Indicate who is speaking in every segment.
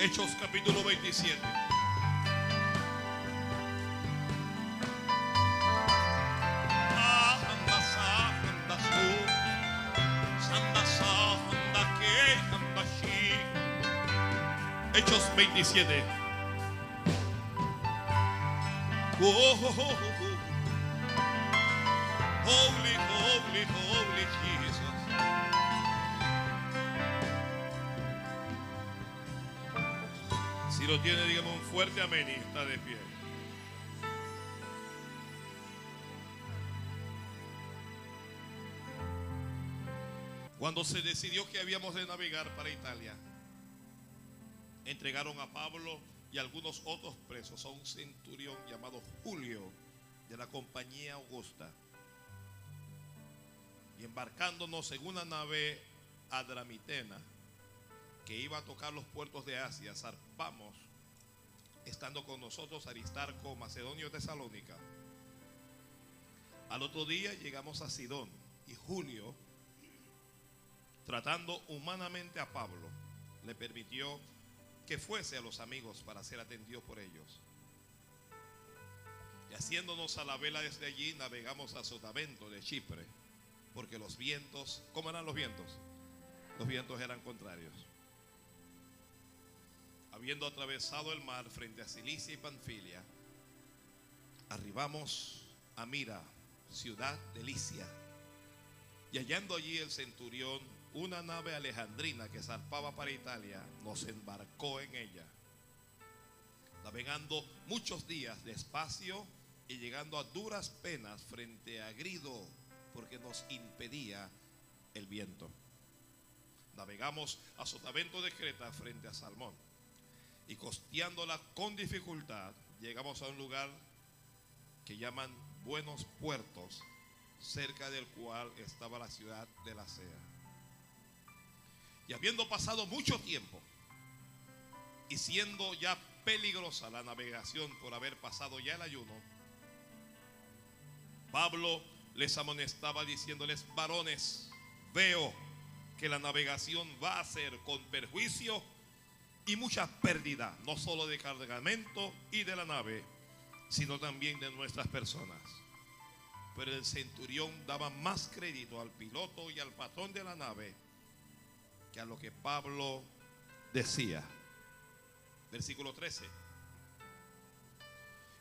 Speaker 1: Hechos capítulo 27. Ah, anda, sa, anda, su. Sanda, sa, anda, que, anda, shi. Hechos 27. Oh, oh, oh, oh, oh. Holy, holy, holy lo tiene, dígame un fuerte amén y está de pie. Cuando se decidió que habíamos de navegar para Italia, entregaron a Pablo y algunos otros presos a un centurión llamado Julio de la compañía Augusta. Y embarcándonos en una nave adramitena que iba a tocar los puertos de Asia, zarpamos, estando con nosotros Aristarco, Macedonio, Tesalónica. Al otro día llegamos a Sidón y Julio, tratando humanamente a Pablo, le permitió que fuese a los amigos para ser atendido por ellos. Y haciéndonos a la vela desde allí, navegamos a Sotavento de Chipre, porque los vientos, ¿cómo eran los vientos? Los vientos eran contrarios. Habiendo atravesado el mar frente a Cilicia y Panfilia, arribamos a Mira, ciudad de Licia. Y hallando allí el centurión una nave alejandrina que zarpaba para Italia, nos embarcó en ella. Navegando muchos días despacio y llegando a duras penas frente a Grido, porque nos impedía el viento. Navegamos a Sotavento de Creta frente a Salmón. Y costeándola con dificultad, llegamos a un lugar que llaman Buenos Puertos, cerca del cual estaba la ciudad de la Sea. Y habiendo pasado mucho tiempo y siendo ya peligrosa la navegación por haber pasado ya el ayuno, Pablo les amonestaba diciéndoles, varones, veo que la navegación va a ser con perjuicio y mucha pérdida, no solo de cargamento y de la nave, sino también de nuestras personas. Pero el centurión daba más crédito al piloto y al patrón de la nave que a lo que Pablo decía. Versículo 13.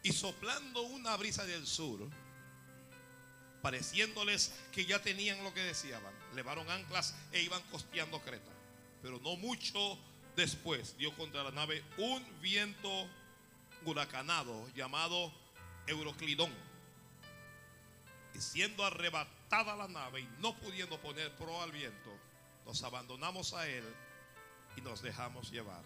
Speaker 1: Y soplando una brisa del sur, pareciéndoles que ya tenían lo que deseaban, levaron anclas e iban costeando Creta. Pero no mucho después dio contra la nave un viento huracanado llamado Euroclidón. Y siendo arrebatada la nave y no pudiendo poner pro al viento, nos abandonamos a él y nos dejamos llevar.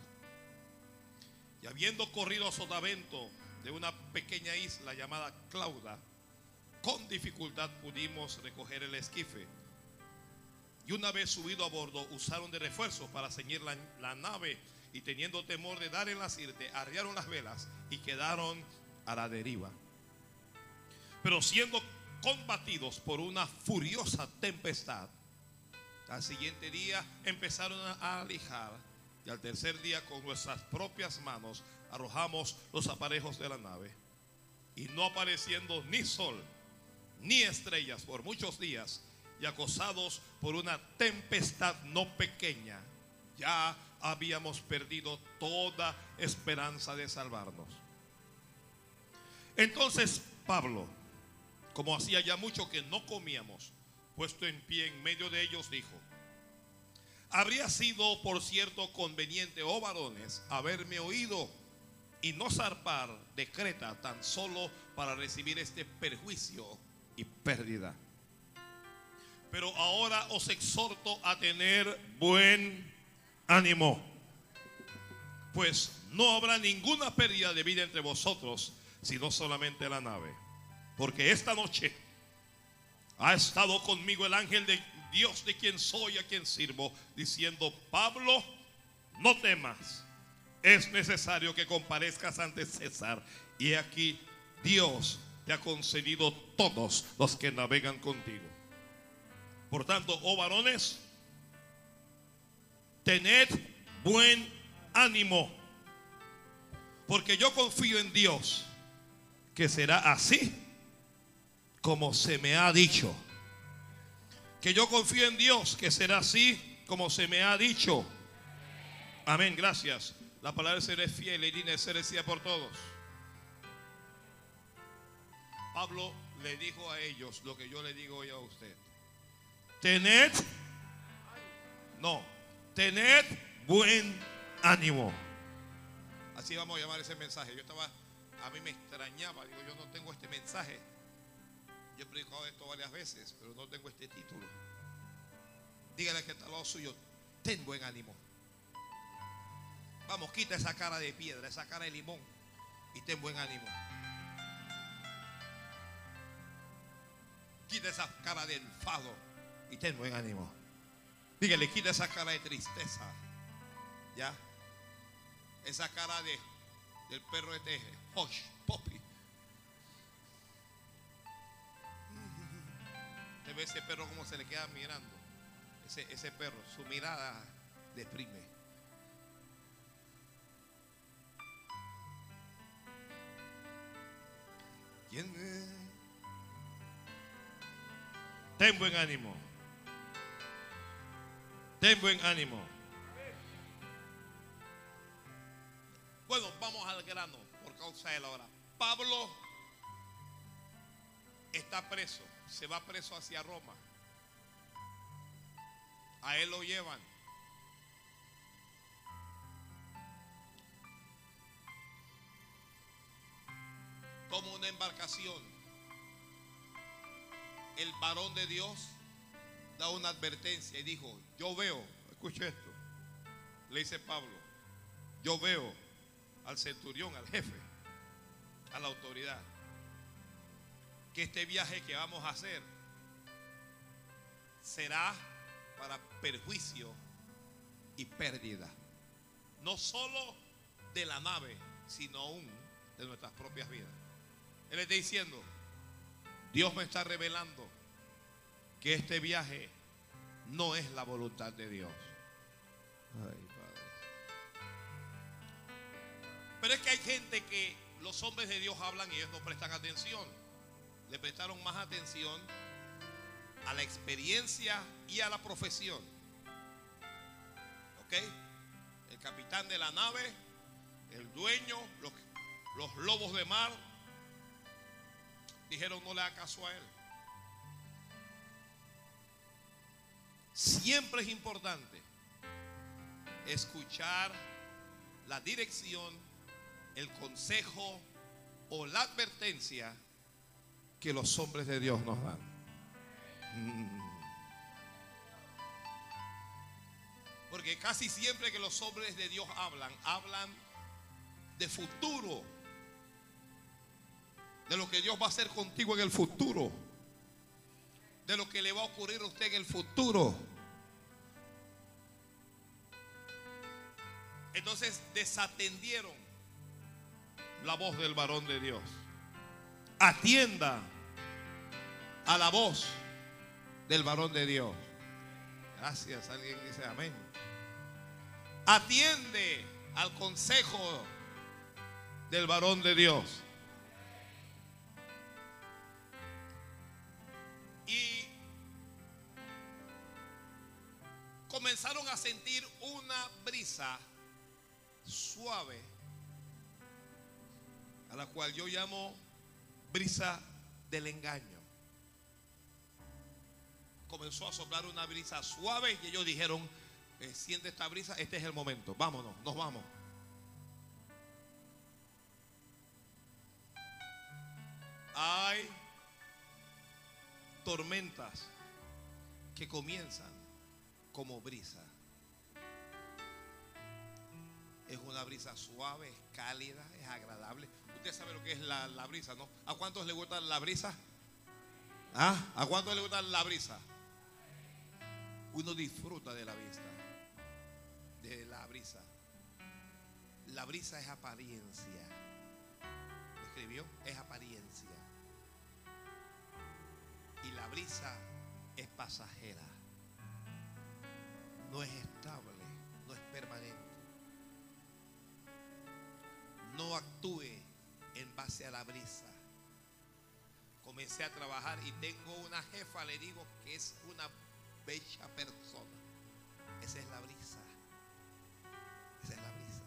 Speaker 1: Y habiendo corrido a Sotavento de una pequeña isla llamada Clauda, con dificultad pudimos recoger el esquife. Y una vez subido a bordo, usaron de refuerzo para ceñir la, la nave y teniendo temor de dar en la sirte, arriaron las velas y quedaron a la deriva. Pero siendo combatidos por una furiosa tempestad, al siguiente día empezaron a alijar y al tercer día con nuestras propias manos arrojamos los aparejos de la nave. Y no apareciendo ni sol ni estrellas por muchos días y acosados por una tempestad no pequeña, ya habíamos perdido toda esperanza de salvarnos. Entonces Pablo, como hacía ya mucho que no comíamos, puesto en pie en medio de ellos, dijo, habría sido, por cierto, conveniente, oh varones, haberme oído y no zarpar de Creta tan solo para recibir este perjuicio y pérdida. Pero ahora os exhorto a tener buen ánimo, pues no habrá ninguna pérdida de vida entre vosotros, sino solamente la nave. Porque esta noche ha estado conmigo el ángel de Dios de quien soy, a quien sirvo, diciendo, Pablo, no temas, es necesario que comparezcas ante César. Y aquí Dios te ha concedido todos los que navegan contigo. Por tanto, oh varones, tened buen ánimo, Porque yo confío en Dios que será así como se me ha dicho. Que yo confío en Dios que será así como se me ha dicho. Amén, gracias. La palabra de ser es fiel y digna ser decida por todos. Pablo le dijo a ellos lo que yo le digo hoy a usted. Tened, no, tened buen ánimo. Así vamos a llamar ese mensaje. Yo estaba, a mí me extrañaba, digo, yo no tengo este mensaje. Yo he predicado esto varias veces, pero no tengo este título. Dígale que está lado suyo, ten buen ánimo. Vamos, quita esa cara de piedra, esa cara de limón y ten buen ánimo. Quita esa cara de enfado y ten buen ánimo. Dígale, quita esa cara de tristeza. ¿Ya? Esa cara de del perro de teje. Hosh, Poppy. Te ve ese perro como se le queda mirando. Ese, ese perro, su mirada deprime. ¿Quién es? Ten buen ánimo. Ten buen ánimo. Bueno, vamos al grano por causa de la hora. Pablo está preso, se va preso hacia Roma. A él lo llevan. Toma una embarcación. El varón de Dios da una advertencia y dijo, yo veo, escuche esto, le dice Pablo, yo veo al centurión, al jefe, a la autoridad, que este viaje que vamos a hacer será para perjuicio y pérdida, no solo de la nave, sino aún de nuestras propias vidas. Él está diciendo, Dios me está revelando que este viaje no es la voluntad de Dios. Ay, Padre. Pero es que hay gente que los hombres de Dios hablan y ellos no prestan atención. Le prestaron más atención a la experiencia y a la profesión. ¿Ok? El capitán de la nave, el dueño, los, los lobos de mar, dijeron no le haga caso a él. Siempre es importante escuchar la dirección, el consejo o la advertencia que los hombres de Dios nos dan. Mm. Porque casi siempre que los hombres de Dios hablan, hablan de futuro, de lo que Dios va a hacer contigo en el futuro, de lo que le va a ocurrir a usted en el futuro. Entonces desatendieron la voz del varón de Dios. Atienda a la voz del varón de Dios. Gracias, alguien dice amén. Atiende al consejo del varón de Dios. Y comenzaron a sentir una brisa suave, a la cual yo llamo brisa del engaño. Comenzó a soplar una brisa suave y ellos dijeron, eh, siente esta brisa, este es el momento, vámonos, nos vamos. Hay tormentas que comienzan como brisa. Es una brisa suave, es cálida, es agradable. Usted sabe lo que es la, la brisa, ¿no? ¿A cuántos le gusta la brisa? ¿Ah? ¿A cuántos le gusta la brisa? Uno disfruta de la vista, de la brisa. La brisa es apariencia. ¿Lo escribió? Es apariencia. Y la brisa es pasajera. No es estable, actúe en base a la brisa. Comencé a trabajar y tengo una jefa, le digo que es una bella persona. Esa es la brisa. Esa es la brisa.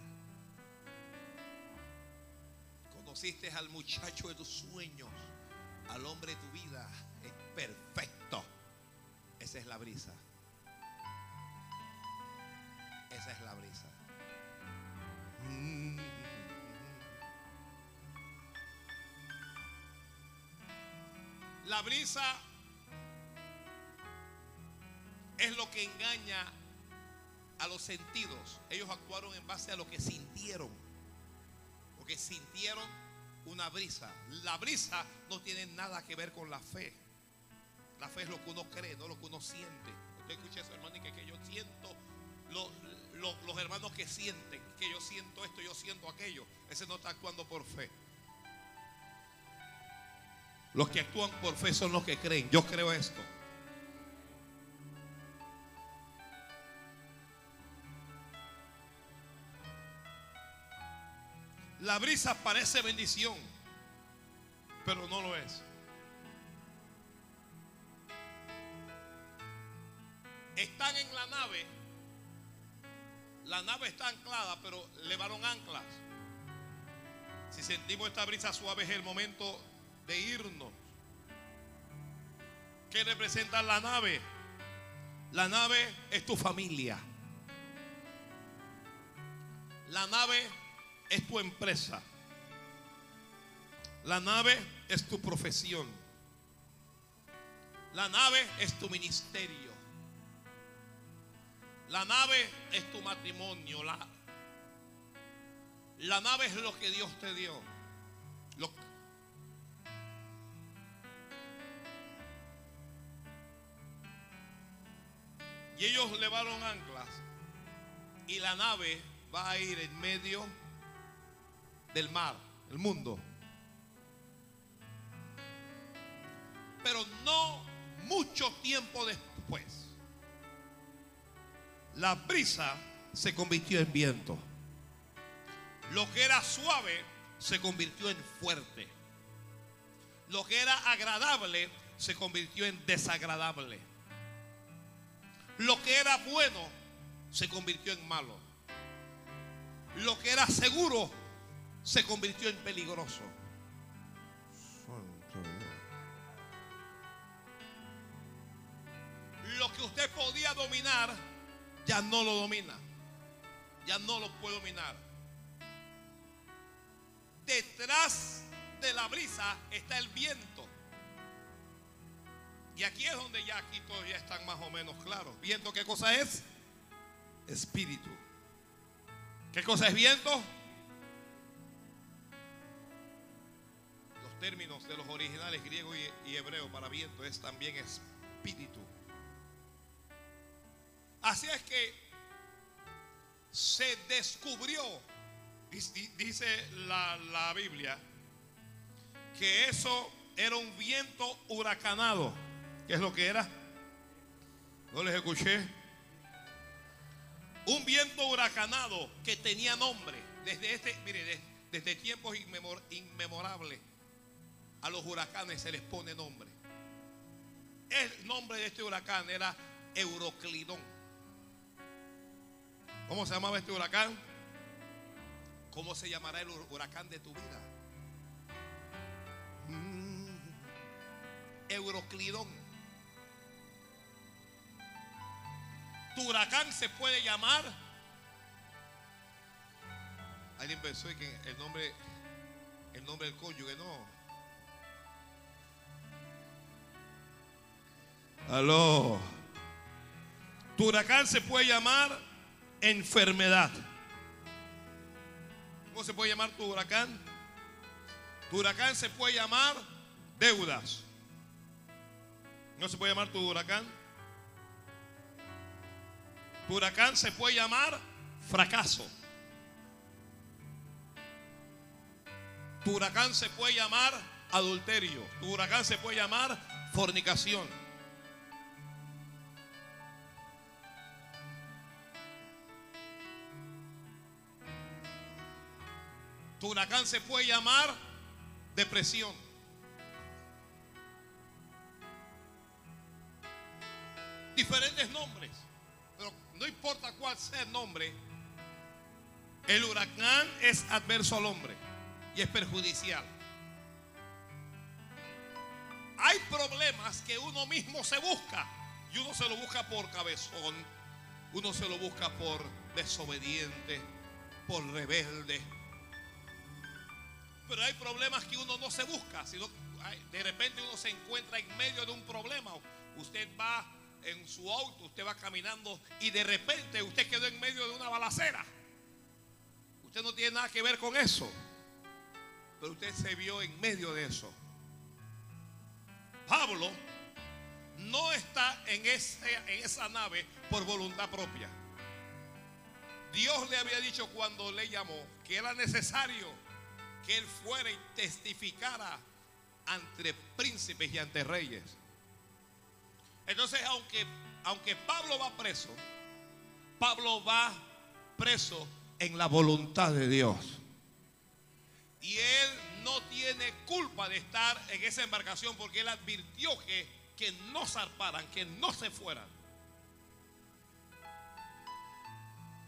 Speaker 1: Conociste al muchacho de tus sueños, al hombre de tu vida. Es perfecto. Esa es la brisa. Esa es la brisa. Mm. La brisa es lo que engaña a los sentidos. Ellos actuaron en base a lo que sintieron. Porque sintieron una brisa. La brisa no tiene nada que ver con la fe. La fe es lo que uno cree, no lo que uno siente. Usted escucha eso, hermano, y que, yo siento, lo- los hermanos que sienten, que yo siento esto, yo siento aquello. Ese no está actuando por fe. Los que actúan por fe son los que creen. Yo creo esto. La brisa parece bendición, pero no lo es. Están en la nave. La nave está anclada, pero levaron anclas. Si sentimos esta brisa suave es el momento de irnos. ¿Qué representa la nave? La nave es tu familia. La nave es tu empresa. La nave es tu profesión. La nave es tu ministerio. La nave es tu matrimonio. La, la nave es lo que Dios te dio. Lo- y ellos levaron anclas. Y la nave va a ir en medio del mar, el mundo. Pero no mucho tiempo después, la brisa se convirtió en viento. Lo que era suave se convirtió en fuerte. Lo que era agradable se convirtió en desagradable. Lo que era bueno se convirtió en malo. Lo que era seguro se convirtió en peligroso. Lo que usted podía dominar, ya no lo domina. Ya no lo puede dominar. Detrás de la brisa está el viento. Y aquí es donde ya aquí todos ya están más o menos claros. ¿Viento qué cosa es? Espíritu. ¿Qué cosa es viento? Los términos de los originales griego y, hebreo para viento es también espíritu. Así es que se descubrió, dice la, la Biblia, que eso era un viento huracanado. ¿Qué es lo que era? No les escuché. Un viento huracanado que tenía nombre. Desde este, mire, de- desde tiempos inmemor- inmemorables a los huracanes se les pone nombre. El nombre de este huracán era Euroclidón. ¿Cómo se llamaba este huracán? ¿Cómo se llamará el hur- huracán de tu vida? Mm, Euroclidón. Tu huracán se puede llamar. Alguien pensó que el nombre, el nombre del cónyuge no. Aló. Tu huracán se puede llamar enfermedad. ¿Cómo se puede llamar tu huracán? Tu huracán se puede llamar deudas. ¿No se puede llamar tu huracán? Huracán se puede llamar fracaso. Tu huracán se puede llamar adulterio. Tu huracán se puede llamar fornicación. Tu huracán se puede llamar depresión. Diferentes nombres. No importa cuál sea el nombre. El huracán es adverso al hombre y es perjudicial. Hay problemas que uno mismo se busca. Y uno se lo busca por cabezón. Uno se lo busca por desobediente. Por rebelde. Pero hay problemas que uno no se busca. Sino de repente uno se encuentra en medio de un problema. Usted va en su auto, usted va caminando y de repente usted quedó en medio de una balacera. Usted no tiene nada que ver con eso. Pero usted se vio en medio de eso. Pablo no está en, en esa nave por voluntad propia. Dios le había dicho cuando le llamó que era necesario que él fuera y testificara ante príncipes y ante reyes. Entonces, aunque, aunque Pablo va preso, Pablo va preso en la voluntad de Dios. Y él no tiene culpa de estar en esa embarcación porque él advirtió que, que no zarparan, que no se fueran.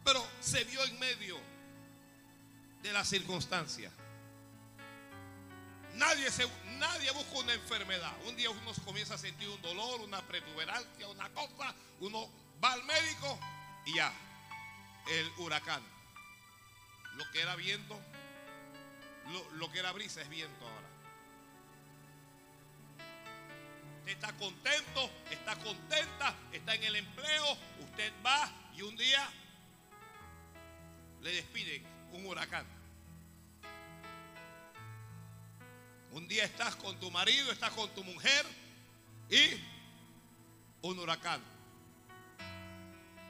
Speaker 1: Pero se vio en medio de la circunstancia. Nadie, se, nadie busca una enfermedad. Un día uno comienza a sentir un dolor, una pretuberancia, una cosa. Uno va al médico y ya. El huracán. Lo que era viento lo, que era brisa es viento ahora. Usted está contento, está contenta, está en el empleo, usted va y un día le despide un huracán. Un día estás con tu marido, estás con tu mujer y un huracán.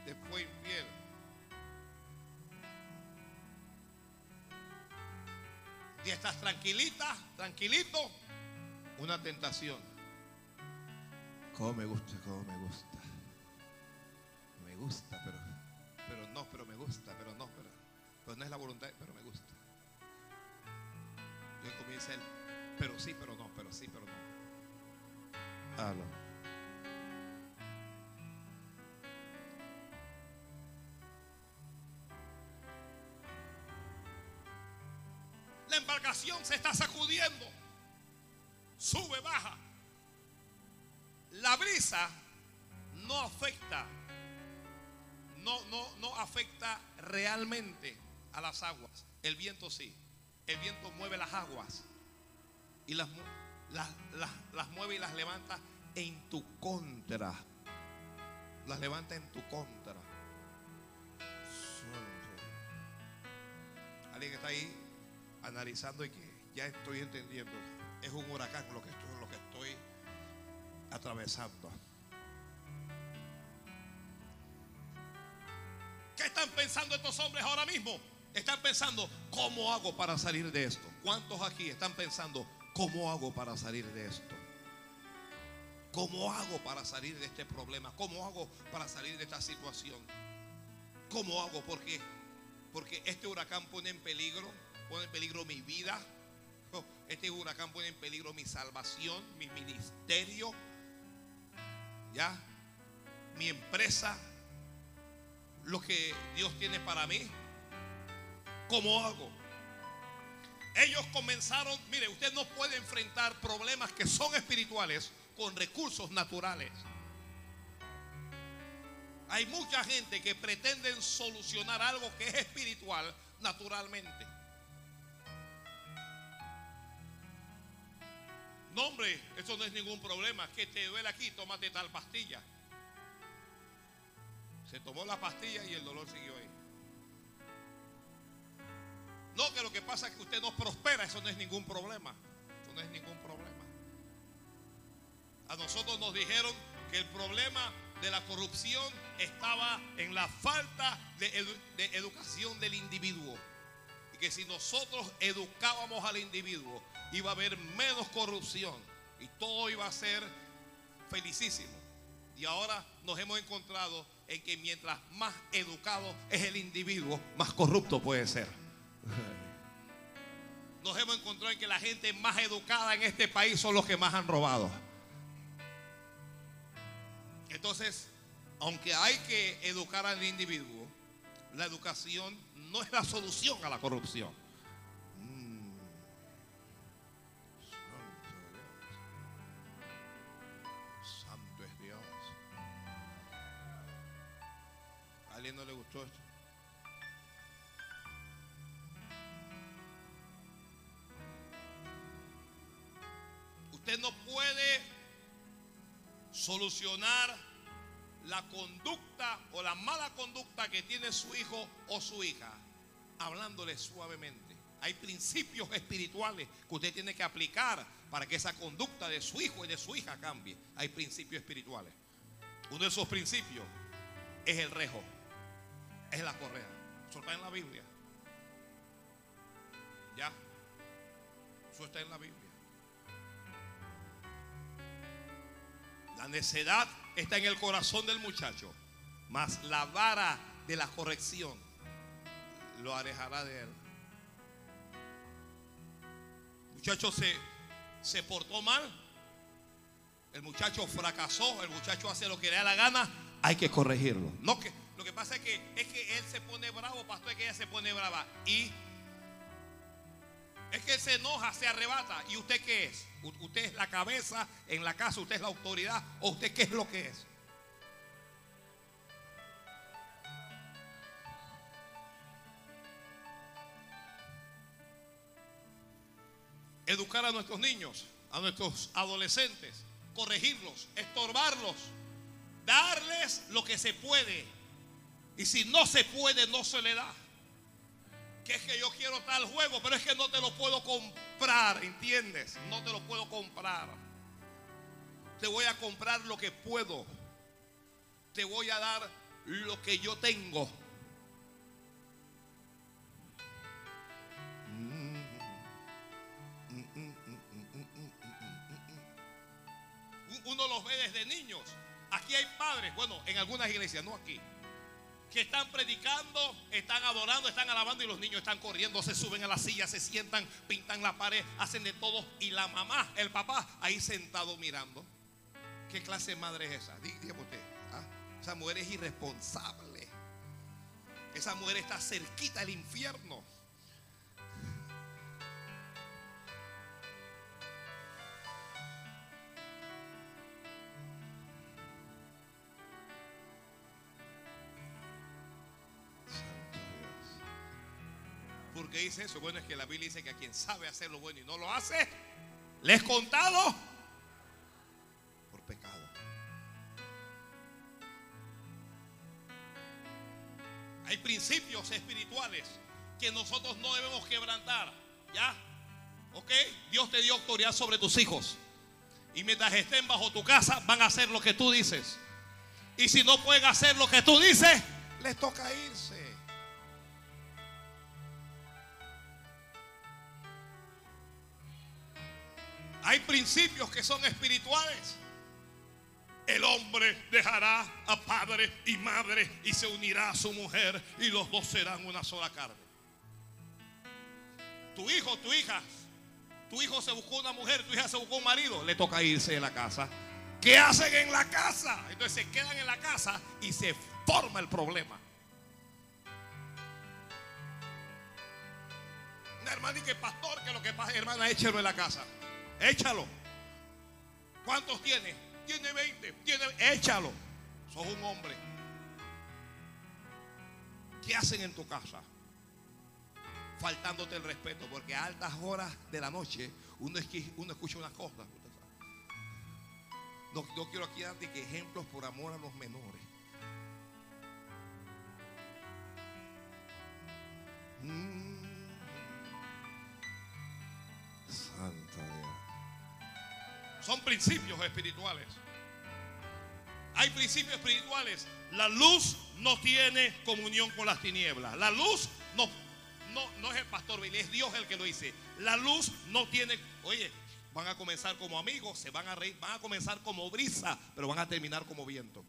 Speaker 1: Después infierno. y estás tranquilita, tranquilito, una tentación. Cómo me gusta, cómo me gusta. Me gusta, pero, pero no, pero me gusta, pero no, pero, pero no es la voluntad, pero me gusta. Entonces comienza el, pero sí, pero no, pero sí, pero no. Ah, no. embarcación se está sacudiendo. Sube, baja. La brisa no afecta, no, no, no afecta realmente a las aguas. El viento sí. El viento mueve las aguas y las, las, las mueve y las levanta en tu contra. Las levanta en tu contra. Alguien está ahí analizando y que ya estoy entendiendo. Es un huracán lo que estoy, lo que estoy atravesando. ¿Qué están pensando estos hombres ahora mismo? Están pensando, ¿cómo hago para salir de esto? ¿Cuántos aquí están pensando, ¿cómo hago para salir de esto? ¿Cómo hago para salir de este problema? ¿Cómo hago para salir de esta situación? ¿Cómo hago? Porque porque este huracán pone en peligro pone en peligro mi vida. Oh, este huracán pone en peligro mi salvación, mi ministerio, ya, mi empresa, lo que Dios tiene para mí. ¿Cómo hago? Ellos comenzaron, mire, usted no puede enfrentar problemas que son espirituales con recursos naturales. Hay mucha gente que pretenden solucionar algo que es espiritual naturalmente. No, hombre, eso no es ningún problema. Que te duele aquí, tómate tal pastilla. Se tomó la pastilla y el dolor siguió ahí. No, que lo que pasa es que usted no prospera, eso no es ningún problema. Eso no es ningún problema. A nosotros nos dijeron que el problema de la corrupción estaba en la falta de, de educación del individuo. Y que si nosotros educábamos al individuo iba a haber menos corrupción y todo iba a ser felicísimo. Y ahora nos hemos encontrado en que mientras más educado es el individuo, más corrupto puede ser. nos hemos encontrado en que la gente más educada en este país son los que más han robado. Entonces, aunque hay que educar al individuo, la educación no es la solución a la corrupción. Mm. Santo es Dios. ¿A alguien no le gustó esto? Usted no puede solucionar la conducta o la mala conducta que tiene su hijo o su hija hablándole suavemente. Hay principios espirituales que usted tiene que aplicar para que esa conducta de su hijo y de su hija cambie. Hay principios espirituales. Uno de esos principios es el rejo, es la correa. Eso está en la Biblia. Ya. Eso está en la Biblia. La necedad está en el corazón del muchacho, mas la vara de la corrección lo alejará de él. El muchacho se, se portó mal, el muchacho fracasó, el muchacho hace lo que le da la gana, hay que corregirlo. No que, lo que pasa es que, es que él se pone bravo, pastor, es que ella se pone brava. Y es que se enoja, se arrebata. ¿Y usted qué es? ¿Usted es la cabeza en la casa? ¿Usted es la autoridad? ¿O usted qué es lo que es? Educar a nuestros niños, a nuestros adolescentes, corregirlos, estorbarlos, darles lo que se puede. Y si no se puede, no se le da que es que yo quiero tal juego, pero es que no te lo puedo comprar, ¿entiendes? No te lo puedo comprar. Te voy a comprar lo que puedo. Te voy a dar lo que yo tengo. Uno los ve desde niños. Aquí hay padres, bueno, en algunas iglesias, no aquí que están predicando, están adorando, están alabando y los niños están corriendo, se suben a la silla, se sientan, pintan la pared, hacen de todo y la mamá, el papá ahí sentado mirando. ¿Qué clase de madre es esa? Dígame usted. ¿ah? Esa mujer es irresponsable. Esa mujer está cerquita del infierno. Dice eso? Bueno, es que la Biblia dice que a quien sabe hacer lo bueno y no lo hace, le es contado por pecado. Hay principios espirituales que nosotros no debemos quebrantar. ¿Ya? ¿Ok? Dios te dio autoridad sobre tus hijos. Y mientras estén bajo tu casa, van a hacer lo que tú dices. Y si no pueden hacer lo que tú dices, les toca irse. Hay principios que son espirituales. El hombre dejará a padre y madre y se unirá a su mujer y los dos serán una sola carne. Tu hijo, tu hija, tu hijo se buscó una mujer, tu hija se buscó un marido, le toca irse de la casa. ¿Qué hacen en la casa? Entonces se quedan en la casa y se forma el problema. Una hermana y que pastor, que lo que pasa, hermana, échelo en la casa. Échalo. ¿Cuántos tiene? Tiene 20. Tiene, échalo. Sos un hombre. ¿Qué hacen en tu casa? Faltándote el respeto, porque a altas horas de la noche uno, uno escucha unas cosas. No, quiero aquí darte que ejemplos por amor a los menores. Mm. Santa Dios. Son principios espirituales. Hay principios espirituales. La luz no tiene comunión con las tinieblas. La luz no, no, no es el pastor Billy, es Dios el que lo dice. La luz no tiene, oye, van a comenzar como amigos, se van a reír, van a comenzar como brisa, pero van a terminar como viento.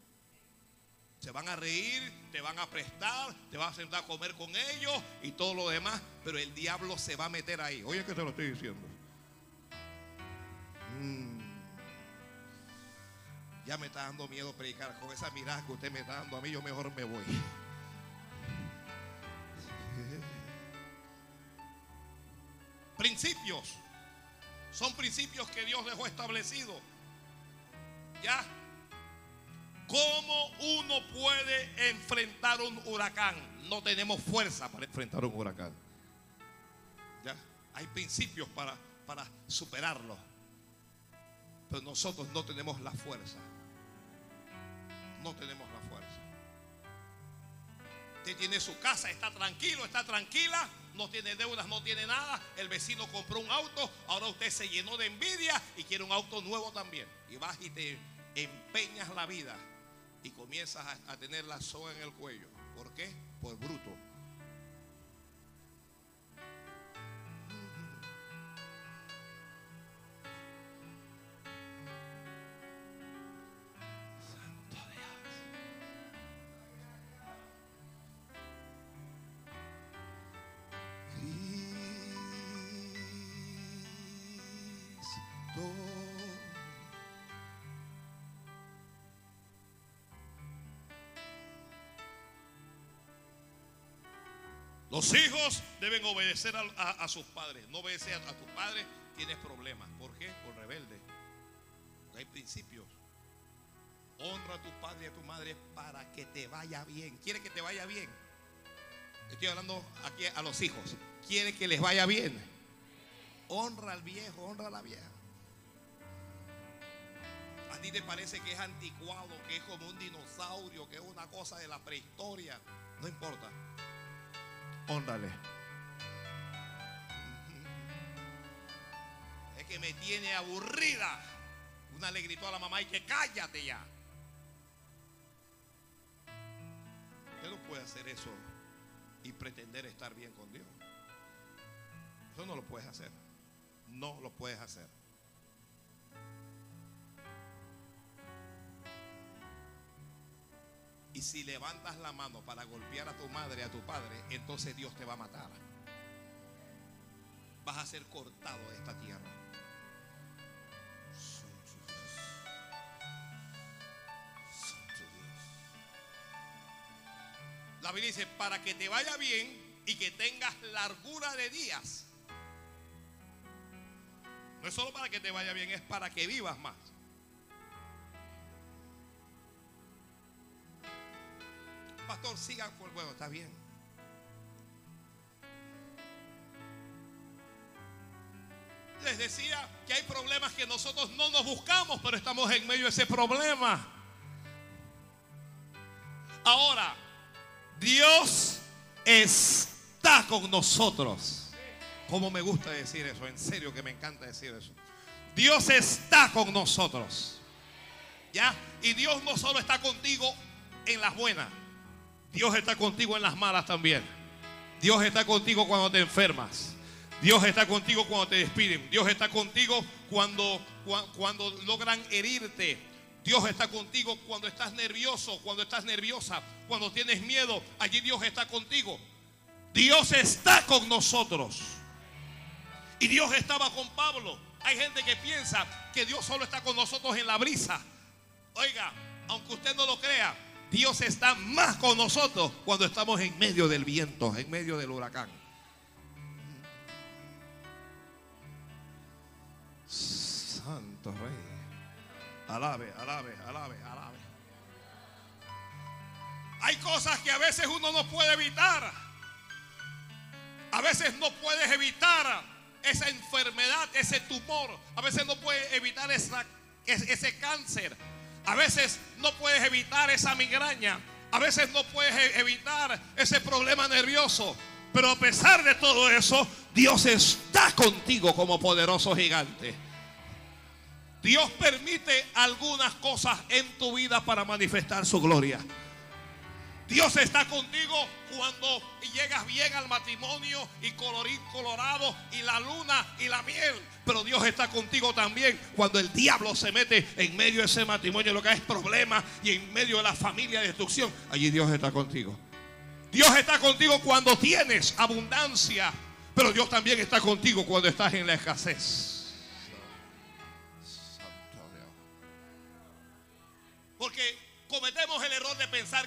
Speaker 1: Se van a reír, te van a prestar, te vas a sentar a comer con ellos y todo lo demás, pero el diablo se va a meter ahí. Oye, que te lo estoy diciendo. Ya me está dando miedo predicar con esa mirada que usted me está dando a mí, yo mejor me voy. Principios. Son principios que Dios dejó establecidos. ¿Ya? ¿Cómo uno puede enfrentar un huracán? No tenemos fuerza para enfrentar un huracán. ¿Ya? Hay principios para, para superarlo. Pero nosotros no tenemos la fuerza. No tenemos la fuerza. Usted tiene su casa, está tranquilo, está tranquila, no tiene deudas, no tiene nada. El vecino compró un auto, ahora usted se llenó de envidia y quiere un auto nuevo también. Y vas y te empeñas la vida y comienzas a, tener la soga en el cuello. ¿Por qué? Por bruto. Los hijos deben obedecer a, sus padres. No obedecer a, a tu padre, tienes problemas. ¿Por qué? Por rebelde. Hay principios. Honra a tu padre y a tu madre para que te vaya bien. ¿Quiere que te vaya bien? Estoy hablando aquí a los hijos. ¿Quiere que les vaya bien? Honra al viejo, honra a la vieja. A ti te parece que es anticuado, que es como un dinosaurio, que es una cosa de la prehistoria. No importa. Honrale. Es que me tiene aburrida. Una le gritó a la mamá y que cállate ya. Usted no puede hacer eso y pretender estar bien con Dios. Eso no lo puedes hacer. No lo puedes hacer. Y si levantas la mano para golpear a tu madre, a tu padre, entonces Dios te va a matar. Vas a ser cortado de esta tierra. Santo Dios. Santo Dios. La Biblia dice, para que te vaya bien y que tengas largura de días. No es solo para que te vaya bien, es para que vivas más. Pastor, sigan por bueno, está bien. Les decía que hay problemas que nosotros no nos buscamos, pero estamos en medio de ese problema. Ahora, Dios está con nosotros. Como me gusta decir eso, en serio que me encanta decir eso. Dios está con nosotros. ¿Ya? Y Dios no solo está contigo en las buenas, Dios está contigo en las malas también. Dios está contigo cuando te enfermas. Dios está contigo cuando te despiden. Dios está contigo cuando, cua- cuando logran herirte. Dios está contigo cuando estás nervioso, cuando estás nerviosa, cuando tienes miedo. Allí Dios está contigo. Dios está con nosotros. Y Dios estaba con Pablo. Hay gente que piensa que Dios solo está con nosotros en la brisa. Oiga, aunque usted no lo crea, Dios está más con nosotros cuando estamos en medio del viento, en medio del huracán. Santo Rey. Alabe, alabe, alabe, alabe. Hay cosas que a veces uno no puede evitar. A veces no puedes evitar esa enfermedad, ese tumor. A veces no puedes evitar esa- es- ese cáncer. A veces no puedes evitar esa migraña. A veces no puedes e- evitar ese problema nervioso. Pero a pesar de todo eso, Dios está contigo como poderoso gigante. Dios permite algunas cosas en tu vida para manifestar su gloria. Dios está contigo cuando llegas bien al matrimonio y colorín colorado y la luna y la miel. Pero Dios está contigo también cuando el diablo se mete en medio de ese matrimonio, lo que es problema y en medio de la familia de destrucción. Allí Dios está contigo. Dios está contigo cuando tienes abundancia, pero Dios también está contigo cuando estás en la escasez.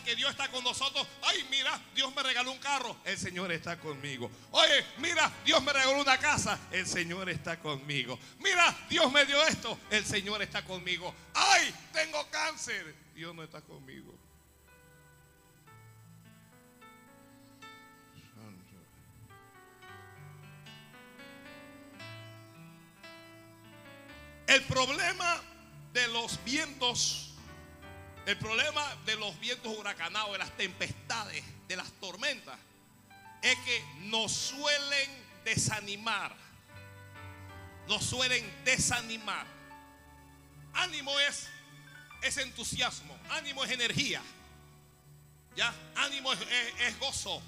Speaker 1: Que Dios está con nosotros. Ay, mira, Dios me regaló un carro. El Señor está conmigo. Oye, mira, Dios me regaló una casa. El Señor está conmigo. Mira, Dios me dio esto. El Señor está conmigo. Ay, tengo cáncer. Dios no está conmigo. El problema de los vientos, el problema de los vientos huracanados, de las tempestades, de las tormentas, es que nos suelen desanimar. Nos suelen desanimar. Ánimo es, es entusiasmo, ánimo es energía. ¿Ya? Ánimo es, es- es gozo.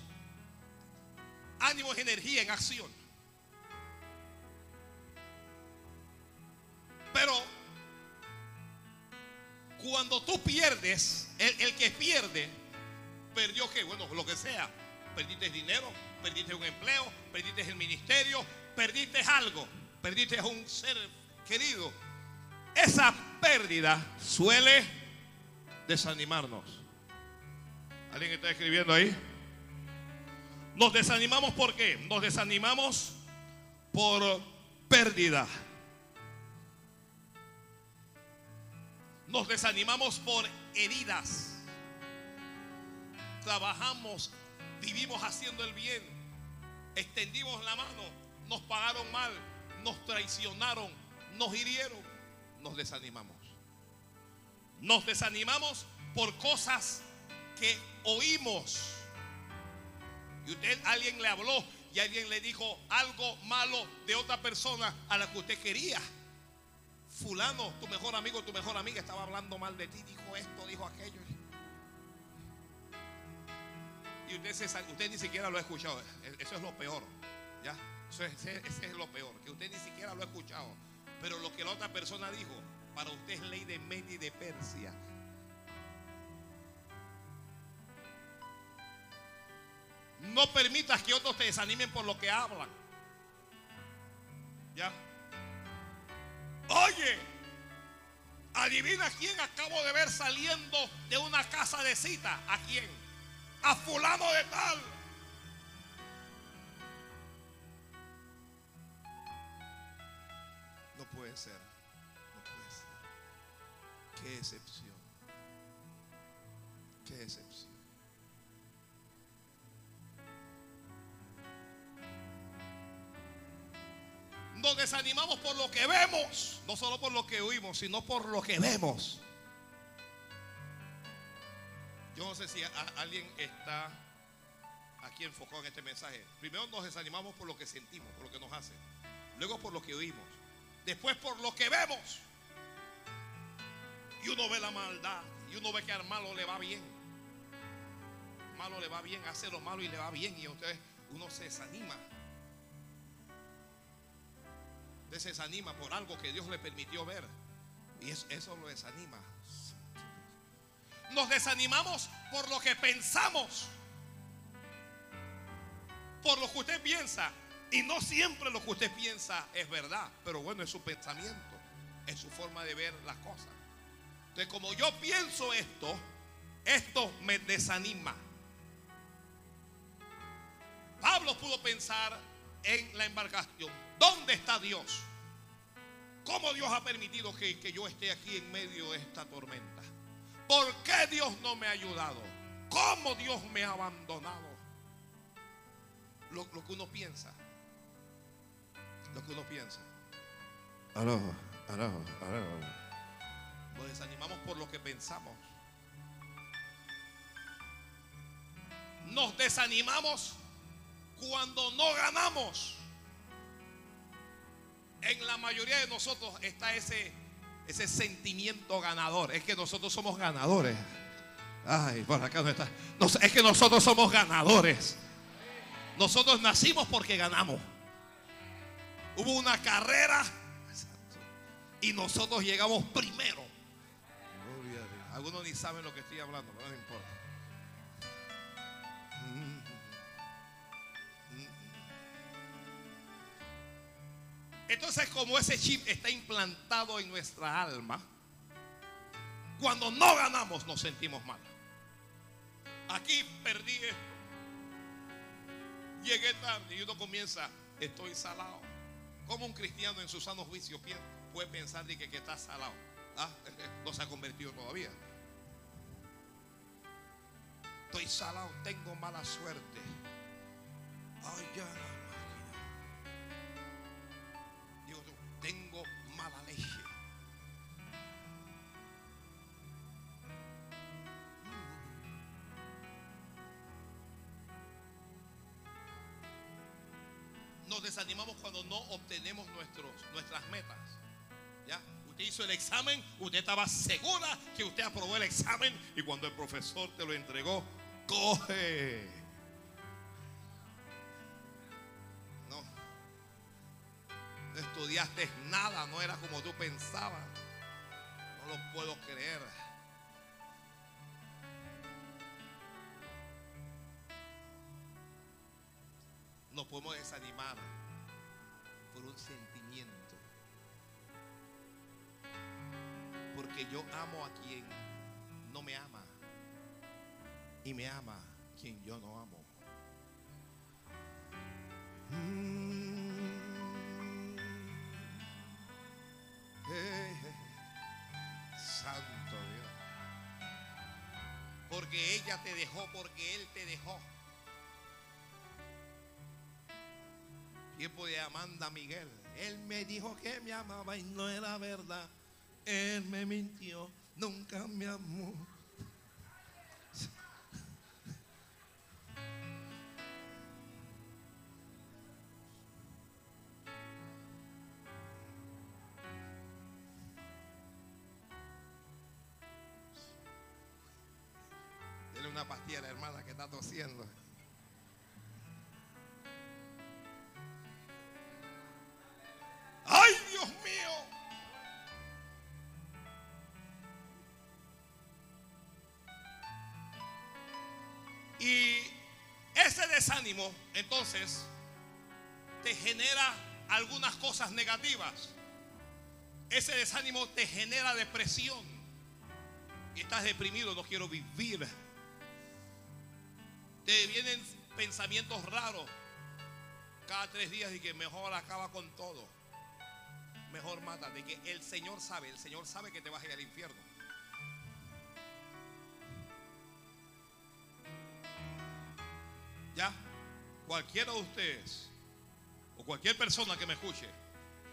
Speaker 1: Ánimo es energía en acción. Pero cuando tú pierdes, el, que pierde, perdió qué? Bueno, lo que sea. Perdiste dinero, perdiste un empleo, perdiste el ministerio, perdiste algo, perdiste un ser querido. Esa pérdida suele desanimarnos. ¿Alguien está escribiendo ahí? Nos desanimamos por qué? Nos desanimamos por pérdida. Nos desanimamos por heridas. Trabajamos, vivimos haciendo el bien. Extendimos la mano, nos pagaron mal, nos traicionaron, nos hirieron. Nos desanimamos. Nos desanimamos por cosas que oímos. Y usted, alguien le habló y alguien le dijo algo malo de otra persona a la que usted quería. Fulano, tu mejor amigo, tu mejor amiga estaba hablando mal de ti, dijo esto, dijo aquello. Y usted, usted ni siquiera lo ha escuchado. E- Eso es lo peor. ¿Ya? Eso es, es lo peor, que usted ni siquiera lo ha escuchado. Pero lo que la otra persona dijo, para usted es ley de Media y de Persia. No permitas que otros te desanimen por lo que hablan. ¿Ya? Oye, adivina quién acabo de ver saliendo de una casa de cita. ¿A quién? A fulano de tal. No puede ser. No puede ser. Qué excepción. Qué excepción. Nos desanimamos por lo que vemos, no solo por lo que oímos, sino por lo que vemos. Yo no sé si a- alguien está aquí enfocado en este mensaje. Primero nos desanimamos por lo que sentimos, por lo que nos hace. Luego por lo que oímos. Después por lo que vemos. Y uno ve la maldad. Y uno ve que al malo le va bien. Malo le va bien, hace lo malo y le va bien. Y entonces uno se desanima. Usted se desanima por algo que Dios le permitió ver. Y es- eso lo desanima. Nos desanimamos por lo que pensamos. Por lo que usted piensa. Y no siempre lo que usted piensa es verdad. Pero bueno, es su pensamiento. Es su forma de ver las cosas. Entonces, como yo pienso esto, esto me desanima. Pablo pudo pensar en la embarcación. ¿Dónde está Dios? ¿Cómo Dios ha permitido que, que yo esté aquí en medio de esta tormenta? ¿Por qué Dios no me ha ayudado? ¿Cómo Dios me ha abandonado? Lo, lo que uno piensa. Lo que uno piensa.
Speaker 2: Aló, aló, aló.
Speaker 1: Nos desanimamos por lo que pensamos. Nos desanimamos cuando no ganamos. En la mayoría de nosotros está ese, ese sentimiento ganador. Es que nosotros somos ganadores. Ay, por acá no está. Es que nosotros somos ganadores. Nosotros nacimos porque ganamos. Hubo una carrera y nosotros llegamos primero. Algunos ni saben lo que estoy hablando, pero no importa. Entonces, como ese chip está implantado en nuestra alma, cuando no ganamos nos sentimos mal. Aquí perdí esto. Llegué tarde y uno comienza, estoy salado. Como un cristiano en su sano juicio pi- puede pensar de que, que está salado? Ah, no se ha convertido todavía. Estoy salado, tengo mala suerte. Ay, ya tengo mala leche. Nos desanimamos cuando no obtenemos nuestros, nuestras metas. ¿Ya? Usted hizo el examen, usted estaba segura que usted aprobó el examen y cuando el profesor te lo entregó, coge. No estudiaste nada, no era como tú pensabas. No lo puedo creer. Nos podemos desanimar por un sentimiento. Porque yo amo a quien no me ama. Y me ama quien yo no amo. Porque ella te dejó, porque él te dejó. Tiempo de Amanda Miguel. Él me dijo que me amaba y no era verdad. Él me mintió, nunca me amó. Ese desánimo, entonces, te genera algunas cosas negativas. Ese desánimo te genera depresión. Y estás deprimido, no quiero vivir. Te vienen pensamientos raros cada tres días y que mejor acaba con todo. Mejor mata. De que el Señor sabe, el Señor sabe que te vas a ir al infierno. Ya, cualquiera de ustedes o cualquier persona que me escuche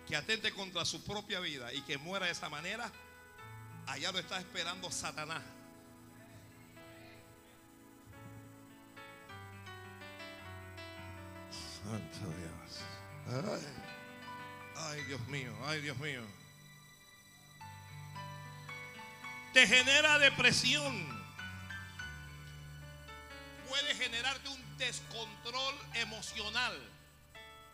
Speaker 1: que atente contra su propia vida y que muera de esa manera, allá lo está esperando Satanás. Santo Dios. Ay, ay, Dios mío, ay, Dios mío. Te genera depresión. Puede generarte un descontrol emocional.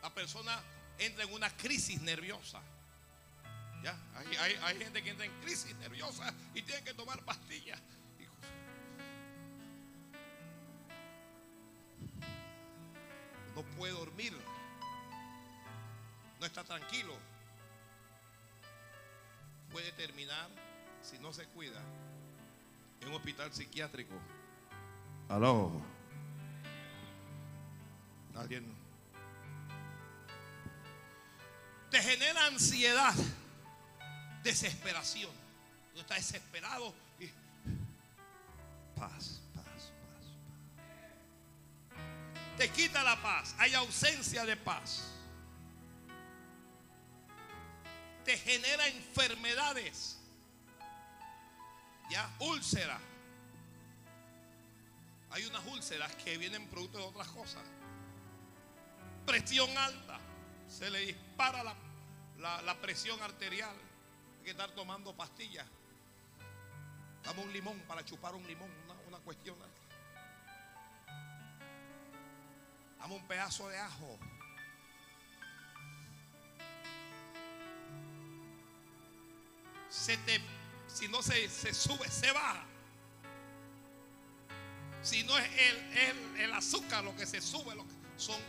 Speaker 1: La persona entra en una crisis nerviosa. ¿Ya? Hay, gente que entra en crisis nerviosa y tiene que tomar pastillas. No puede dormir. No está tranquilo. Puede terminar, si no se cuida, en un hospital psiquiátrico.
Speaker 2: Aló.
Speaker 1: Alguien. Te genera ansiedad, desesperación. Tú estás desesperado y paz, paz, paz, paz. Te quita la paz, hay ausencia de paz. Te genera enfermedades. Ya, úlcera. Hay unas úlceras que vienen producto de otras cosas. Presión alta. Se le dispara la, la- presión arterial. Hay que estar tomando pastillas. Dame un limón para chupar un limón, una, una cuestión. Dame un pedazo de ajo. Se te, si no se, se sube, se baja. Si no es el, el, el azúcar lo que se sube, son,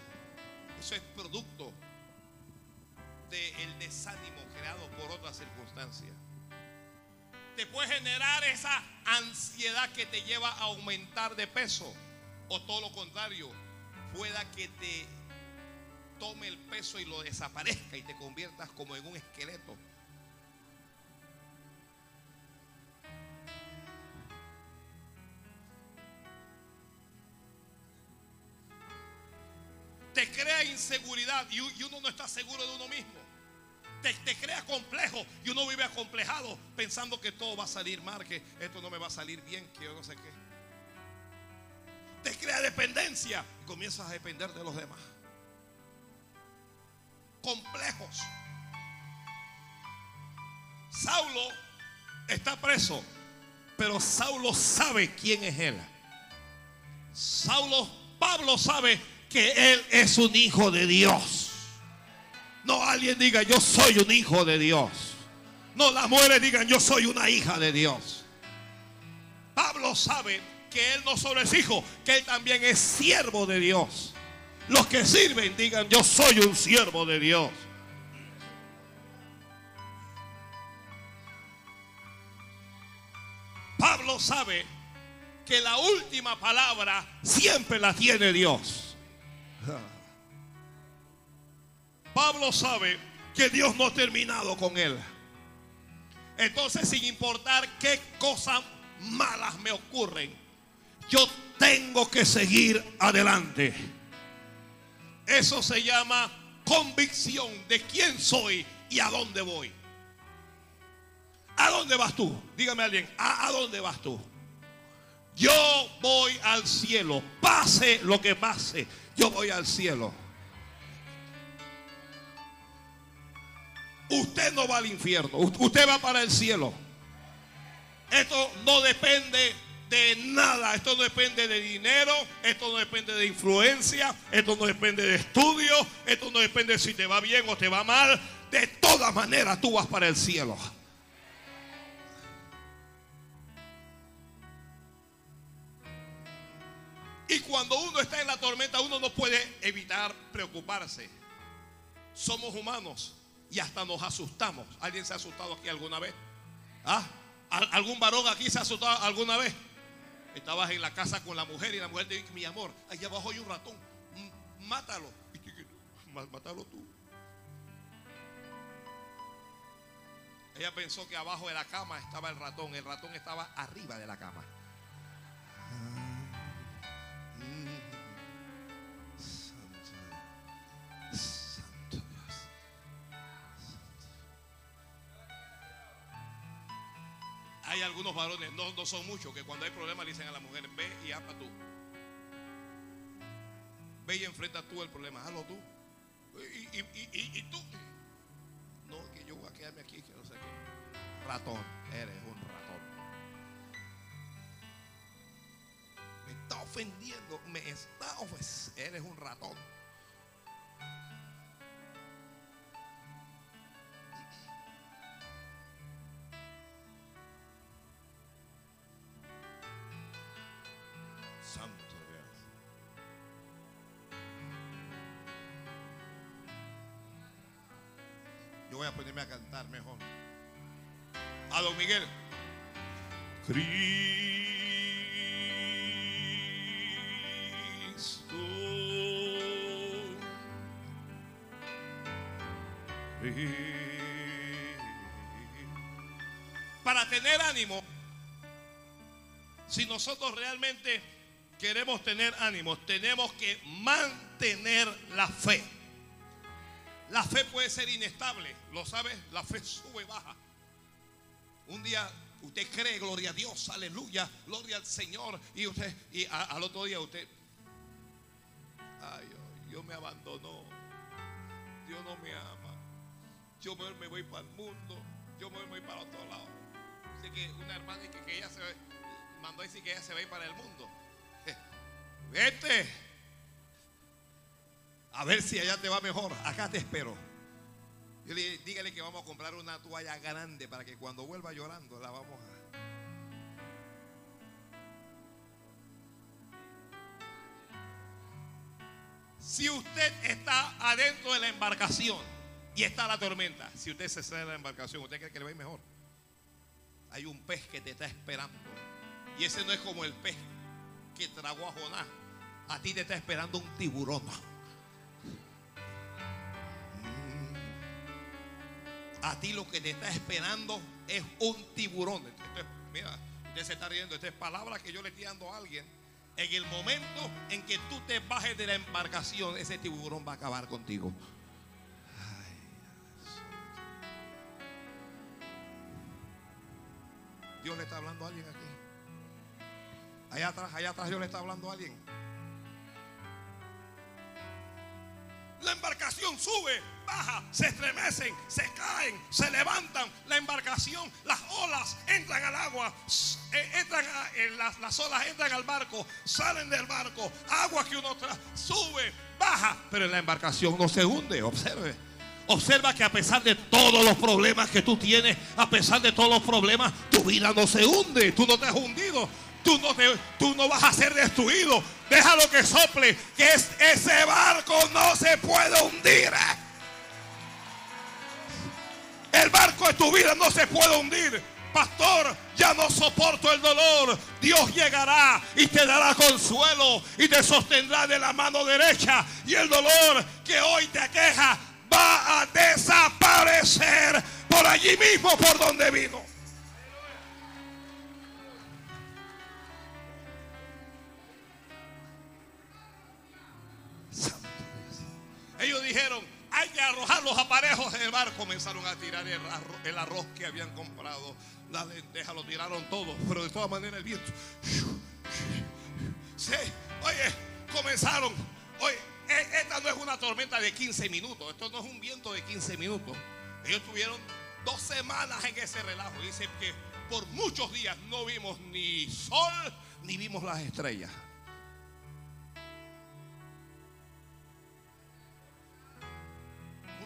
Speaker 1: eso es producto del desánimo creado por otras circunstancias. Te puede generar esa ansiedad que te lleva a aumentar de peso. O todo lo contrario, pueda que te tome el peso y lo desaparezca y te conviertas como en un esqueleto. Inseguridad y uno no está seguro de uno mismo. Te, te, crea complejo y uno vive acomplejado pensando que todo va a salir mal, que esto no me va a salir bien, que yo no sé qué. Te crea dependencia y comienzas a depender de los demás. Complejos. Saulo está preso, pero Saulo sabe quién es él. Saulo, Pablo sabe que él es un hijo de Dios. No alguien diga yo soy un hijo de Dios. No las mujeres digan yo soy una hija de Dios. Pablo sabe que él no solo es hijo, que él también es siervo de Dios. Los que sirven digan yo soy un siervo de Dios. Pablo sabe que la última palabra siempre la tiene Dios. Pablo sabe que Dios no ha terminado con él. Entonces, sin importar qué cosas malas me ocurren, yo tengo que seguir adelante. Eso se llama convicción de quién soy y a dónde voy. ¿A dónde vas tú? Dígame alguien, ¿a, ¿a dónde vas tú? Yo voy al cielo, pase lo que pase, yo voy al cielo. Usted no va al infierno, usted va para el cielo. Esto no depende de nada, esto no depende de dinero, esto no depende de influencia, esto no depende de estudio, esto no depende de si te va bien o te va mal. De todas maneras tú vas para el cielo. Y cuando uno está en la tormenta, uno no puede evitar preocuparse. Somos humanos y hasta nos asustamos. ¿Alguien se ha asustado aquí alguna vez? ¿Ah? ¿Algún varón aquí se ha asustado alguna vez? Estabas en la casa con la mujer y la mujer te dice, mi amor, allá abajo hay un ratón, mátalo. Mátalo tú. Ella pensó que abajo de la cama estaba el ratón, el ratón estaba arriba de la cama. Hay algunos varones, no, no son muchos, que cuando hay problemas le dicen a la mujer, ve y habla tú. Ve y enfrenta tú el problema, hazlo tú. Y, y, tú. No, que yo voy a quedarme aquí, que no sé. Ratón, eres un ratón. Me está ofendiendo, me está ofendiendo. Eres un ratón. Ponerme a cantar mejor. A don Miguel. Cristo. Para tener ánimo, si nosotros realmente queremos tener ánimo, tenemos que mantener la fe. La fe puede ser inestable, ¿lo sabes? La fe sube y baja. Un día usted cree, gloria a Dios, aleluya, gloria al Señor. Y usted, y al otro día usted, ay, Dios me abandonó. Dios no me ama. Yo me voy para el mundo. Yo me voy para otro lado. Así que una hermana que, que ella se mandó a decir que ella se va a ir para el mundo. Vete. A ver si allá te va mejor. Acá te espero. Dígale que vamos a comprar una toalla grande para que cuando vuelva llorando la vamos a. Si usted está adentro de la embarcación y está la tormenta, si usted se sale de la embarcación, ¿usted cree que le va mejor? Hay un pez que te está esperando. Y ese no es como el pez que tragó a Jonás. A ti te está esperando un tiburón. A ti lo que te está esperando es un tiburón. mira, usted se está riendo. Esta es palabra que yo le estoy dando a alguien. En el momento en que tú te bajes de la embarcación, ese tiburón va a acabar contigo. Dios le está hablando a alguien aquí. Allá atrás, allá atrás Dios le está hablando a alguien. La embarcación sube, baja, se estremecen, se caen, se levantan. La embarcación, las olas entran al agua, eh, entran las, las, olas entran al barco, salen del barco, agua que uno trae, sube, baja, pero la embarcación no se hunde. Observe. Observa que a pesar de todos los problemas que tú tienes, a pesar de todos los problemas, tu vida no se hunde. Tú no te has hundido. Tú no, tú no vas a ser destruido. Déjalo que sople, que es, ese barco no se puede hundir. El barco de tu vida no se puede hundir. Pastor, ya no soporto el dolor. Dios llegará y te dará consuelo y te sostendrá de la mano derecha. Y el dolor que hoy te queja va a desaparecer por allí mismo por donde vino. Ellos dijeron, hay que arrojar los aparejos del barco. Comenzaron a tirar el arroz, que habían comprado, la lenteja, lo tiraron todo. Pero de todas maneras el viento. Sí, oye, comenzaron. Oye, e, esta no es una tormenta de 15 minutos. Esto no es un viento de 15 minutos. Ellos tuvieron dos semanas en ese relajo. Dicen que por muchos días no vimos ni sol ni vimos las estrellas.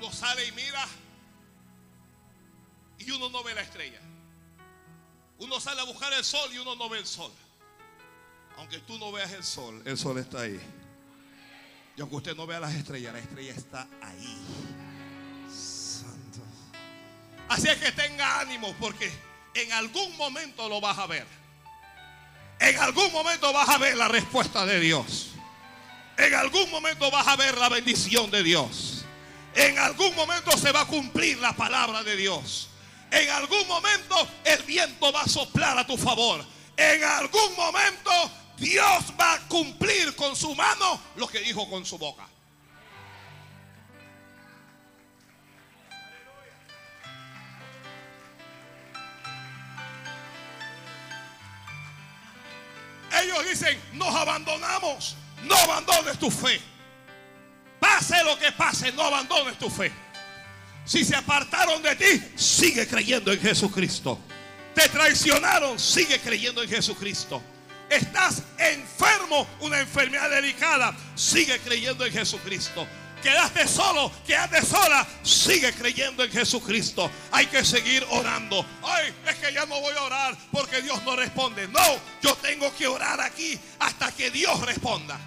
Speaker 1: Uno sale y mira y uno no ve la estrella. Uno sale a buscar el sol y uno no ve el sol. Aunque tú no veas el sol, el sol está ahí. Y aunque usted no vea las estrellas, la estrella está ahí. Santo. Así es que tenga ánimo porque en algún momento lo vas a ver. En algún momento vas a ver la respuesta de Dios. En algún momento vas a ver la bendición de Dios. En algún momento se va a cumplir la palabra de Dios. En algún momento el viento va a soplar a tu favor. En algún momento Dios va a cumplir con su mano lo que dijo con su boca. Ellos dicen, nos abandonamos. No abandones tu fe. Pase lo que pase, no abandones tu fe. Si se apartaron de ti, sigue creyendo en Jesucristo. Te traicionaron, sigue creyendo en Jesucristo. Estás enfermo, una enfermedad delicada, sigue creyendo en Jesucristo. Quedaste solo, quedaste sola, sigue creyendo en Jesucristo. Hay que seguir orando. Ay, es que ya no voy a orar porque Dios no responde. No, yo tengo que orar aquí hasta que Dios responda.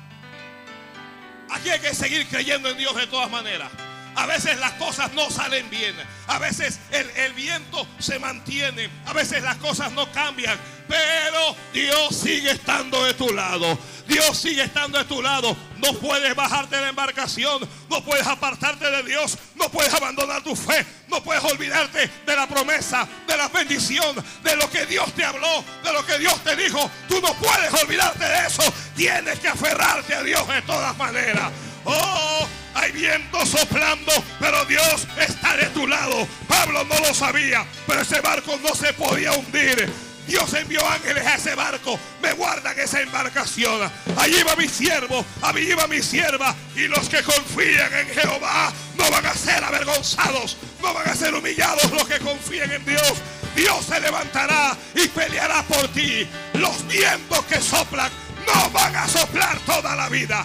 Speaker 1: Aquí hay que seguir creyendo en Dios de todas maneras. A veces las cosas no salen bien. A veces el, el, viento se mantiene. A veces las cosas no cambian. Pero Dios sigue estando de tu lado. Dios sigue estando de tu lado. No puedes bajarte de la embarcación. No puedes apartarte de Dios. No puedes abandonar tu fe. No puedes olvidarte de la promesa, de la bendición, de lo que Dios te habló, de lo que Dios te dijo. Tú no puedes olvidarte de eso. Tienes que aferrarte a Dios de todas maneras. Oh, hay viento soplando, pero Dios está de tu lado. Pablo no lo sabía, pero ese barco no se podía hundir. Dios envió ángeles a ese barco. Me guardan esa embarcación. Allí va mi siervo, allí va mi sierva. Y los que confían en Jehová no van a ser avergonzados, no van a ser humillados los que confían en Dios. Dios se levantará y peleará por ti. Los vientos que soplan no van a soplar toda la vida.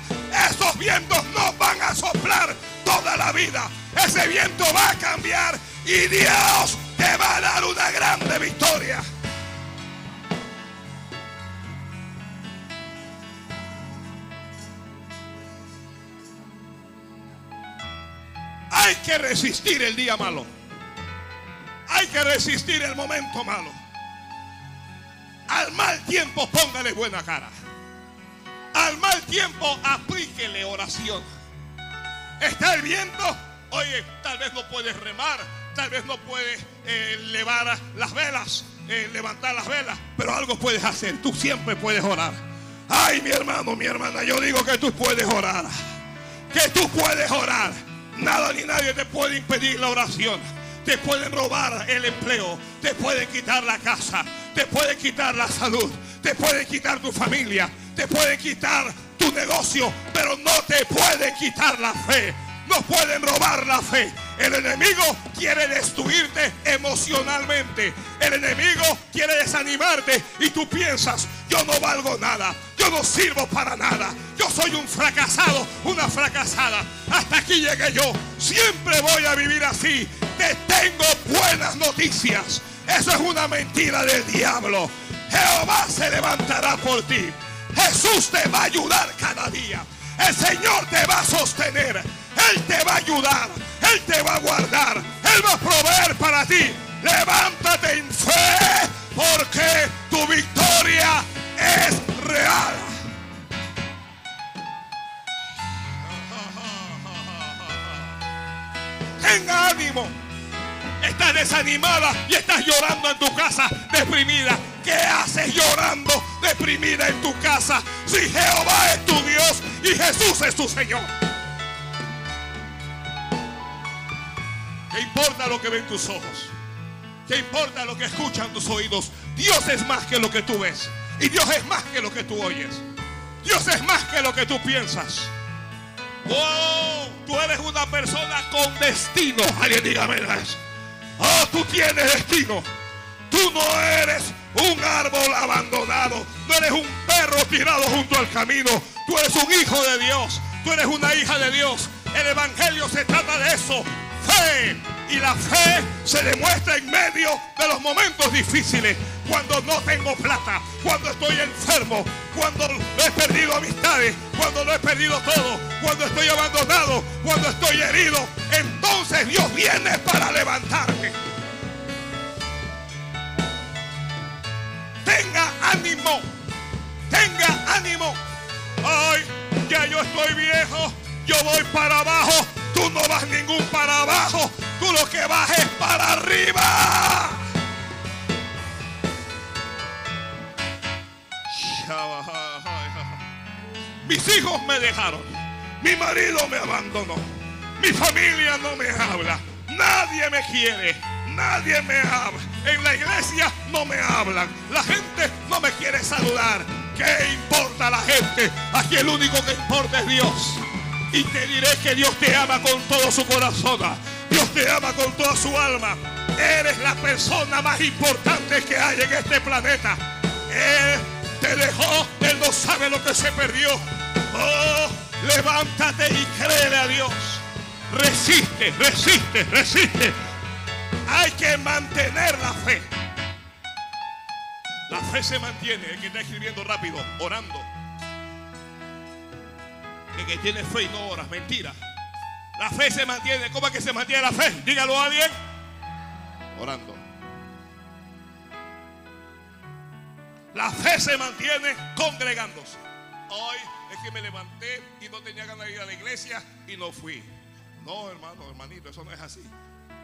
Speaker 1: Esos vientos no van a soplar toda la vida. Ese viento va a cambiar y Dios te va a dar una grande victoria. Hay que resistir el día malo. Hay que resistir el momento malo. Al mal tiempo póngale buena cara. Al mal tiempo aplíquele oración. Está el viento. Oye, tal vez no puedes remar. Tal vez no puedes eh, elevar las velas. Eh, levantar las velas. Pero algo puedes hacer. Tú siempre puedes orar. Ay, mi hermano, mi hermana. Yo digo que tú puedes orar. Que tú puedes orar. Nada ni nadie te puede impedir la oración. Te pueden robar el empleo. Te pueden quitar la casa. Te pueden quitar la salud. Te pueden quitar tu familia. Te pueden quitar tu negocio. Pero no te pueden quitar la fe. No pueden robar la fe. El enemigo quiere destruirte emocionalmente. El enemigo quiere desanimarte y tú piensas, yo no valgo nada, yo no sirvo para nada, yo soy un fracasado, una fracasada. Hasta aquí llegué yo. Siempre voy a vivir así. Te tengo buenas noticias. Eso es una mentira del diablo. Jehová se levantará por ti. Jesús te va a ayudar cada día. El Señor te va a sostener. Él te va a ayudar. Él te va a guardar. Él va a proveer para ti. Levántate en fe porque tu victoria es real. Tenga ánimo. Estás desanimada y estás llorando en tu casa, deprimida. ¿Qué haces llorando, deprimida en tu casa? Si Jehová es tu Dios y Jesús es tu Señor. ¿Qué importa lo que ven tus ojos? ¿Qué importa lo que escuchan tus oídos? Dios es más que lo que tú ves. Y Dios es más que lo que tú oyes. Dios es más que lo que tú piensas. Oh, tú eres una persona con destino. Alguien dígame eso. Oh, tú tienes destino. Tú no eres un árbol abandonado. No eres un perro tirado junto al camino. Tú eres un hijo de Dios. Tú eres una hija de Dios. El Evangelio se trata de eso. Fe. Y la fe se demuestra en medio de los momentos difíciles. Cuando no tengo plata. Cuando estoy enfermo. Cuando he perdido amistades. Cuando lo he perdido todo. Cuando estoy abandonado. Cuando estoy herido. Entonces Dios viene para levantarme. Tenga ánimo. Tenga ánimo. Ay, ya yo estoy viejo. Yo voy para abajo. Tú no vas ningún para abajo. Tú lo que vas es para arriba. Mis hijos me dejaron. Mi marido me abandonó. Mi familia no me habla. Nadie me quiere. Nadie me habla. En la iglesia no me hablan. La gente no me quiere saludar. ¿Qué importa la gente? Aquí el único que importa es Dios. Y te diré que Dios te ama con todo su corazón. Dios te ama con toda su alma. Eres la persona más importante que hay en este planeta. Él dejó. Él no sabe lo que se perdió. Oh, levántate y créele a Dios. Resiste, resiste, resiste. Hay que mantener la fe. La fe se mantiene. El que está escribiendo rápido, orando. El que tiene fe y no ora, mentira. La fe se mantiene. ¿Cómo es que se mantiene la fe? Dígalo a alguien. Orando. La fe se mantiene congregándose. Hoy es que me levanté y no tenía ganas de ir a la iglesia y no fui. No, hermano, hermanito, eso no es así.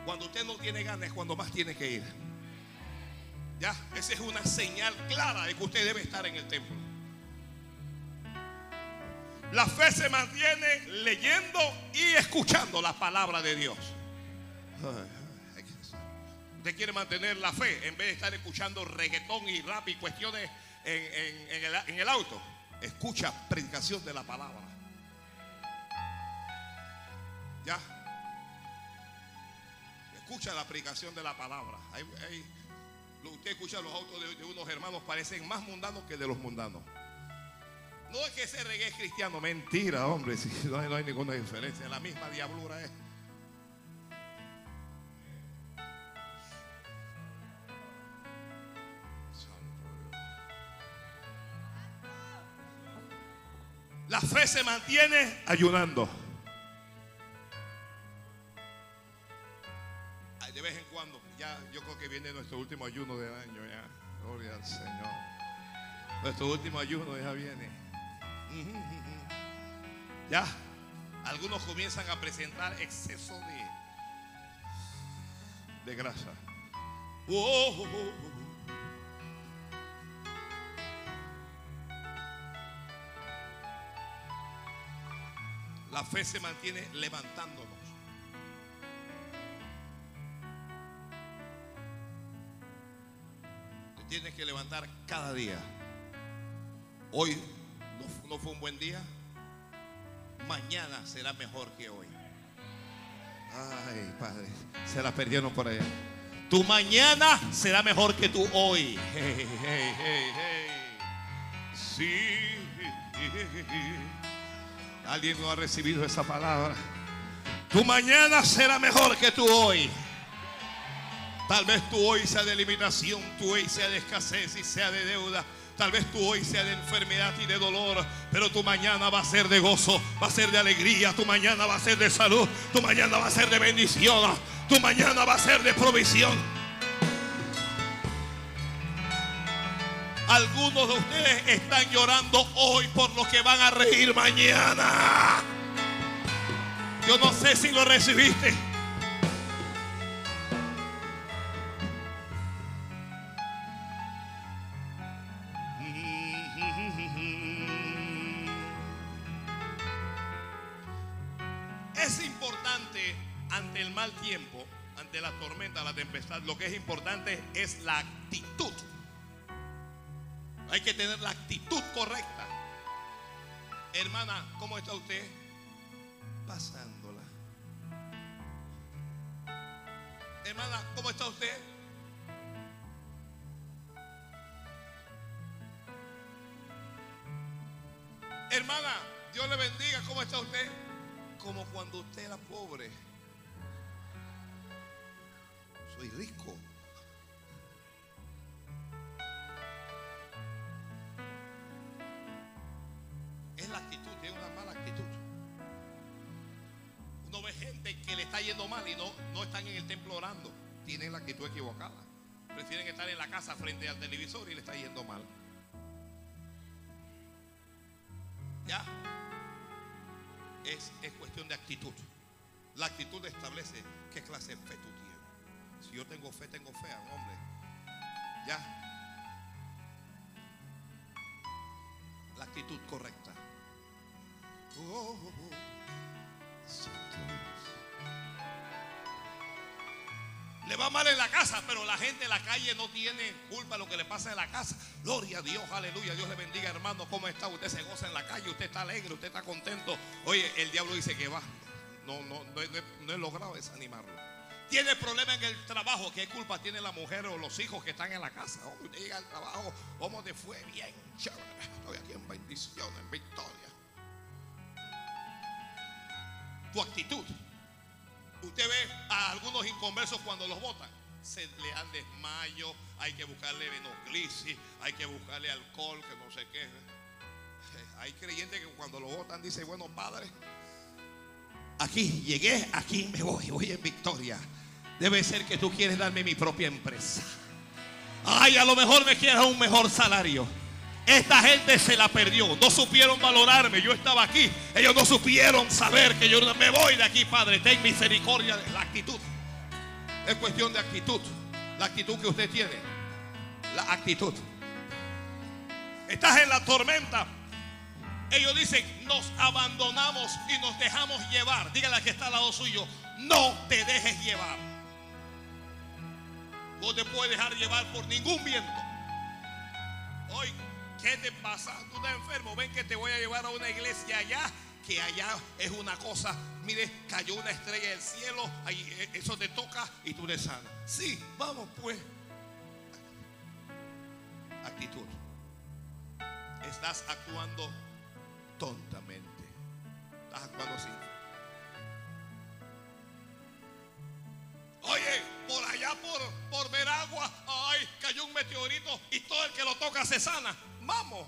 Speaker 1: Cuando usted no tiene ganas es cuando más tiene que ir. Ya, esa es una señal clara de que usted debe estar en el templo. La fe se mantiene leyendo y escuchando la palabra de Dios. Usted quiere mantener la fe en vez de estar escuchando reggaetón y rap y cuestiones en, el, auto. Escucha predicación de la palabra. Ya. Escucha la predicación de la palabra. Usted escucha los autos de, unos hermanos, parecen más mundanos que de los mundanos. No es que ese reggae es cristiano, mentira, hombre, si no, hay, no hay ninguna diferencia, la misma diablura es. La fe se mantiene ayunando. Ay, De vez en cuando, ya yo creo que viene nuestro último ayuno del año ya. Gloria al Señor. Nuestro último ayuno ya viene. Ya, algunos comienzan a presentar exceso de, de grasa. Oh, oh, oh, La fe se mantiene levantándonos. Te tienes que levantar cada día. Hoy no, fu- no fue un buen día. Mañana será mejor que hoy. Ay, Padre, se la perdieron por allá. Tu mañana será mejor que tu hoy. Sí. Alguien no ha recibido esa palabra. Tu mañana será mejor que tu hoy. Tal vez tu hoy sea de limitación, tu hoy sea de escasez y sea de deuda. Tal vez tu hoy sea de enfermedad y de dolor, pero tu mañana va a ser de gozo, va a ser de alegría, tu mañana va a ser de salud, tu mañana va a ser de bendición, tu mañana va a ser de provisión. Algunos de ustedes están llorando hoy por lo que van a reír mañana. Yo no sé si lo recibiste. Es importante ante el mal tiempo, ante la tormenta, la tempestad, lo que es importante es la actitud. Hay que tener la actitud correcta. Hermana, ¿cómo está usted? Pasándola. Hermana, ¿cómo está usted? Hermana, Dios le bendiga, ¿cómo está usted? Como cuando usted era pobre. Soy rico. Es la actitud, tiene una mala actitud. Uno ve gente que le está yendo mal y no, no están en el templo orando. Tienen la actitud equivocada. Prefieren estar en la casa frente al televisor y le está yendo mal. Ya. Es, es cuestión de actitud. La actitud establece qué clase de fe tú tienes. Si yo tengo fe, tengo fe, hombre. Ya. La actitud correcta. Oh, oh, oh. Le va mal en la casa, pero la gente en la calle no tiene culpa de lo que le pasa en la casa. Gloria a Dios, aleluya. Dios le bendiga, hermano. ¿Cómo está? Usted se goza en la calle, usted está alegre, usted está contento. Oye, el diablo dice que va. No, no, no, he- no he logrado desanimarlo. Tiene problema en el trabajo. ¿Qué culpa tiene la mujer o los hijos que están en la casa? Usted llega al trabajo, ¿cómo te fue? Bien, chévere. Estoy aquí en bendición, en victoria. Tu actitud. Usted ve a algunos inconversos cuando los votan. Se le dan desmayo, hay que buscarle venoclisis, hay que buscarle alcohol, que no sé qué. Hay creyentes que cuando lo votan dicen, bueno, padre, aquí llegué, aquí me voy, voy en victoria. Debe ser que tú quieres darme mi propia empresa. Ay, a lo mejor me quieres un mejor salario. Esta gente se la perdió. No supieron valorarme. Yo estaba aquí. Ellos no supieron saber que yo me voy de aquí, Padre. Ten misericordia de la actitud. Es cuestión de actitud. La actitud que usted tiene. La actitud. Estás en la tormenta. Ellos dicen, nos abandonamos y nos dejamos llevar. Dígale que está al lado suyo, no te dejes llevar. No te puedes dejar llevar por ningún viento. Hoy, ¿qué te pasa? Tú estás enfermo. Ven que te voy a llevar a una iglesia allá. Que allá es una cosa. Mire, cayó una estrella del cielo. Ahí, eh, eso te toca y tú le sanas. Sí, vamos pues. Actitud. Estás actuando tontamente. Estás actuando fe. Oye, por allá por, por ver agua, ay, cayó un meteorito y todo el que lo toca se sana. Vamos.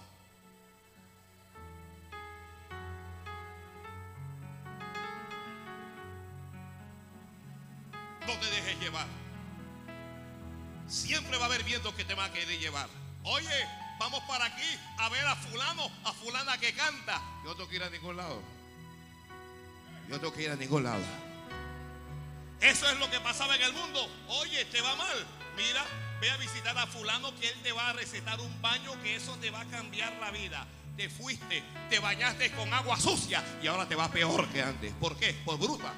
Speaker 1: No te dejes llevar. Siempre va a haber viento que te va a querer llevar. Oye, vamos para aquí a ver a fulano, a fulana que canta. Yo no tengo que ir a ningún lado. Yo no tengo que ir a ningún lado. Eso es lo que pasaba en el mundo. Oye, te va mal. Mira, ve a visitar a fulano que él te va a recetar un baño que eso te va a cambiar la vida. Te fuiste, te bañaste con agua sucia y ahora te va peor que antes. ¿Por qué? Por bruta.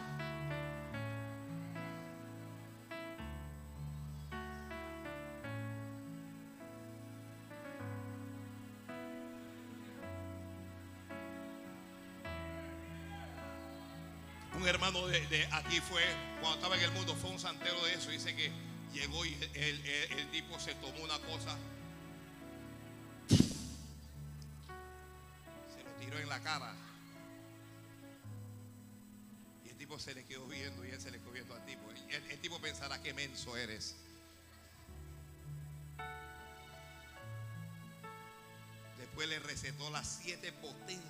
Speaker 1: Un hermano de, de aquí fue, cuando estaba en el mundo, fue un santero de eso. Dice que llegó y el, tipo se tomó una cosa, se lo tiró en la cara. Y el tipo se le quedó viendo y él se le quedó viendo al tipo. El, el tipo pensará que menso eres. Después le recetó las siete potencias.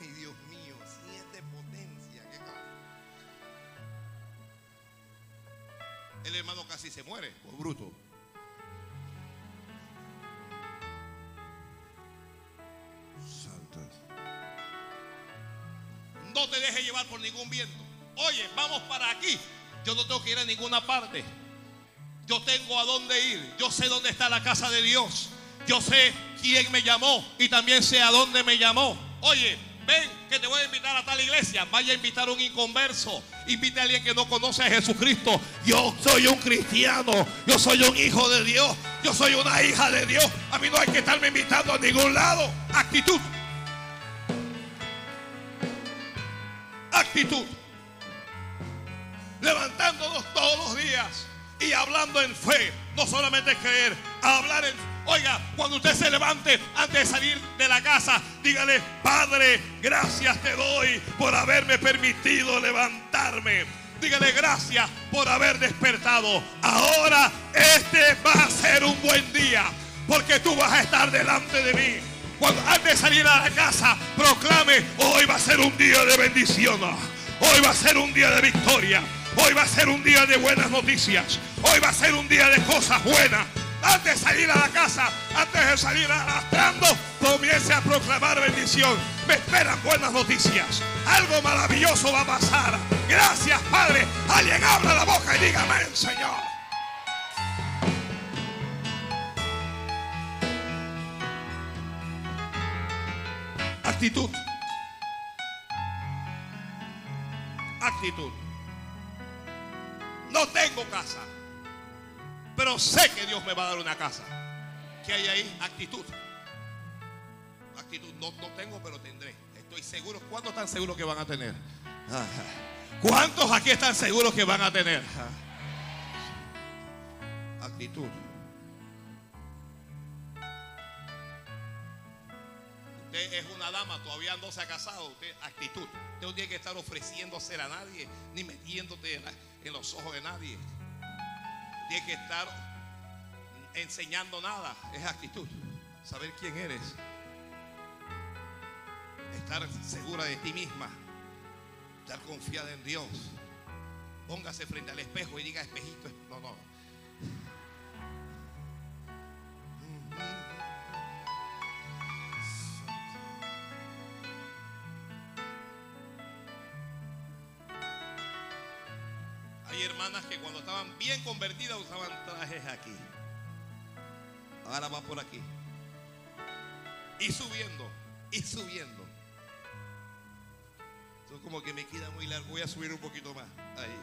Speaker 1: Ay, Dios mío, siete potencias. El hermano casi se muere por bruto.
Speaker 2: Santo.
Speaker 1: No te dejes llevar por ningún viento. Oye, vamos para aquí. Yo no tengo que ir a ninguna parte. Yo tengo a dónde ir. Yo sé dónde está la casa de Dios. Yo sé quién me llamó y también sé a dónde me llamó. Oye, ven que te voy a invitar a tal iglesia. Vaya a invitar a un inconverso. Invite a alguien que no conoce a Jesucristo. Yo soy un cristiano. Yo soy un hijo de Dios. Yo soy una hija de Dios. A mí no hay que estarme invitando a ningún lado. Actitud. Actitud. Levantándonos todos los días y hablando en fe. No solamente creer, hablar en Oiga, cuando usted se levante antes de salir de la casa, dígale, Padre, gracias te doy por haberme permitido levantarme. Dígale gracias por haber despertado. Ahora este va a ser un buen día porque tú vas a estar delante de mí. Cuando antes de salir a la casa, proclame, hoy va a ser un día de bendición. Hoy va a ser un día de victoria. Hoy va a ser un día de buenas noticias. Hoy va a ser un día de cosas buenas. Antes de salir a la casa, antes de salir arrastrando, comience a proclamar bendición. Me esperan buenas noticias. Algo maravilloso va a pasar. Gracias, Padre. Alguien abra la boca y diga amén, Señor. Actitud. Actitud. No tengo casa. Pero sé que Dios me va a dar una casa. ¿Qué hay ahí? Actitud. Actitud. No, no tengo, pero tendré. Estoy seguro. ¿Cuántos están seguros que van a tener? ¿Cuántos aquí están seguros que van a tener? Actitud. Usted es una dama, todavía no se ha casado. Usted, actitud. Usted no tiene que estar ofreciéndose a nadie, ni metiéndote en, los ojos de nadie. Tiene que estar enseñando nada. Es actitud. Saber quién eres. Estar segura de ti misma. Estar confiada en Dios. Póngase frente al espejo y diga, espejito. No, no. Hay hermanas que cuando estaban bien convertidas usaban trajes aquí. Ahora va por aquí. Y subiendo, y subiendo. Eso como que me queda muy largo. Voy a subir un poquito más. Ahí.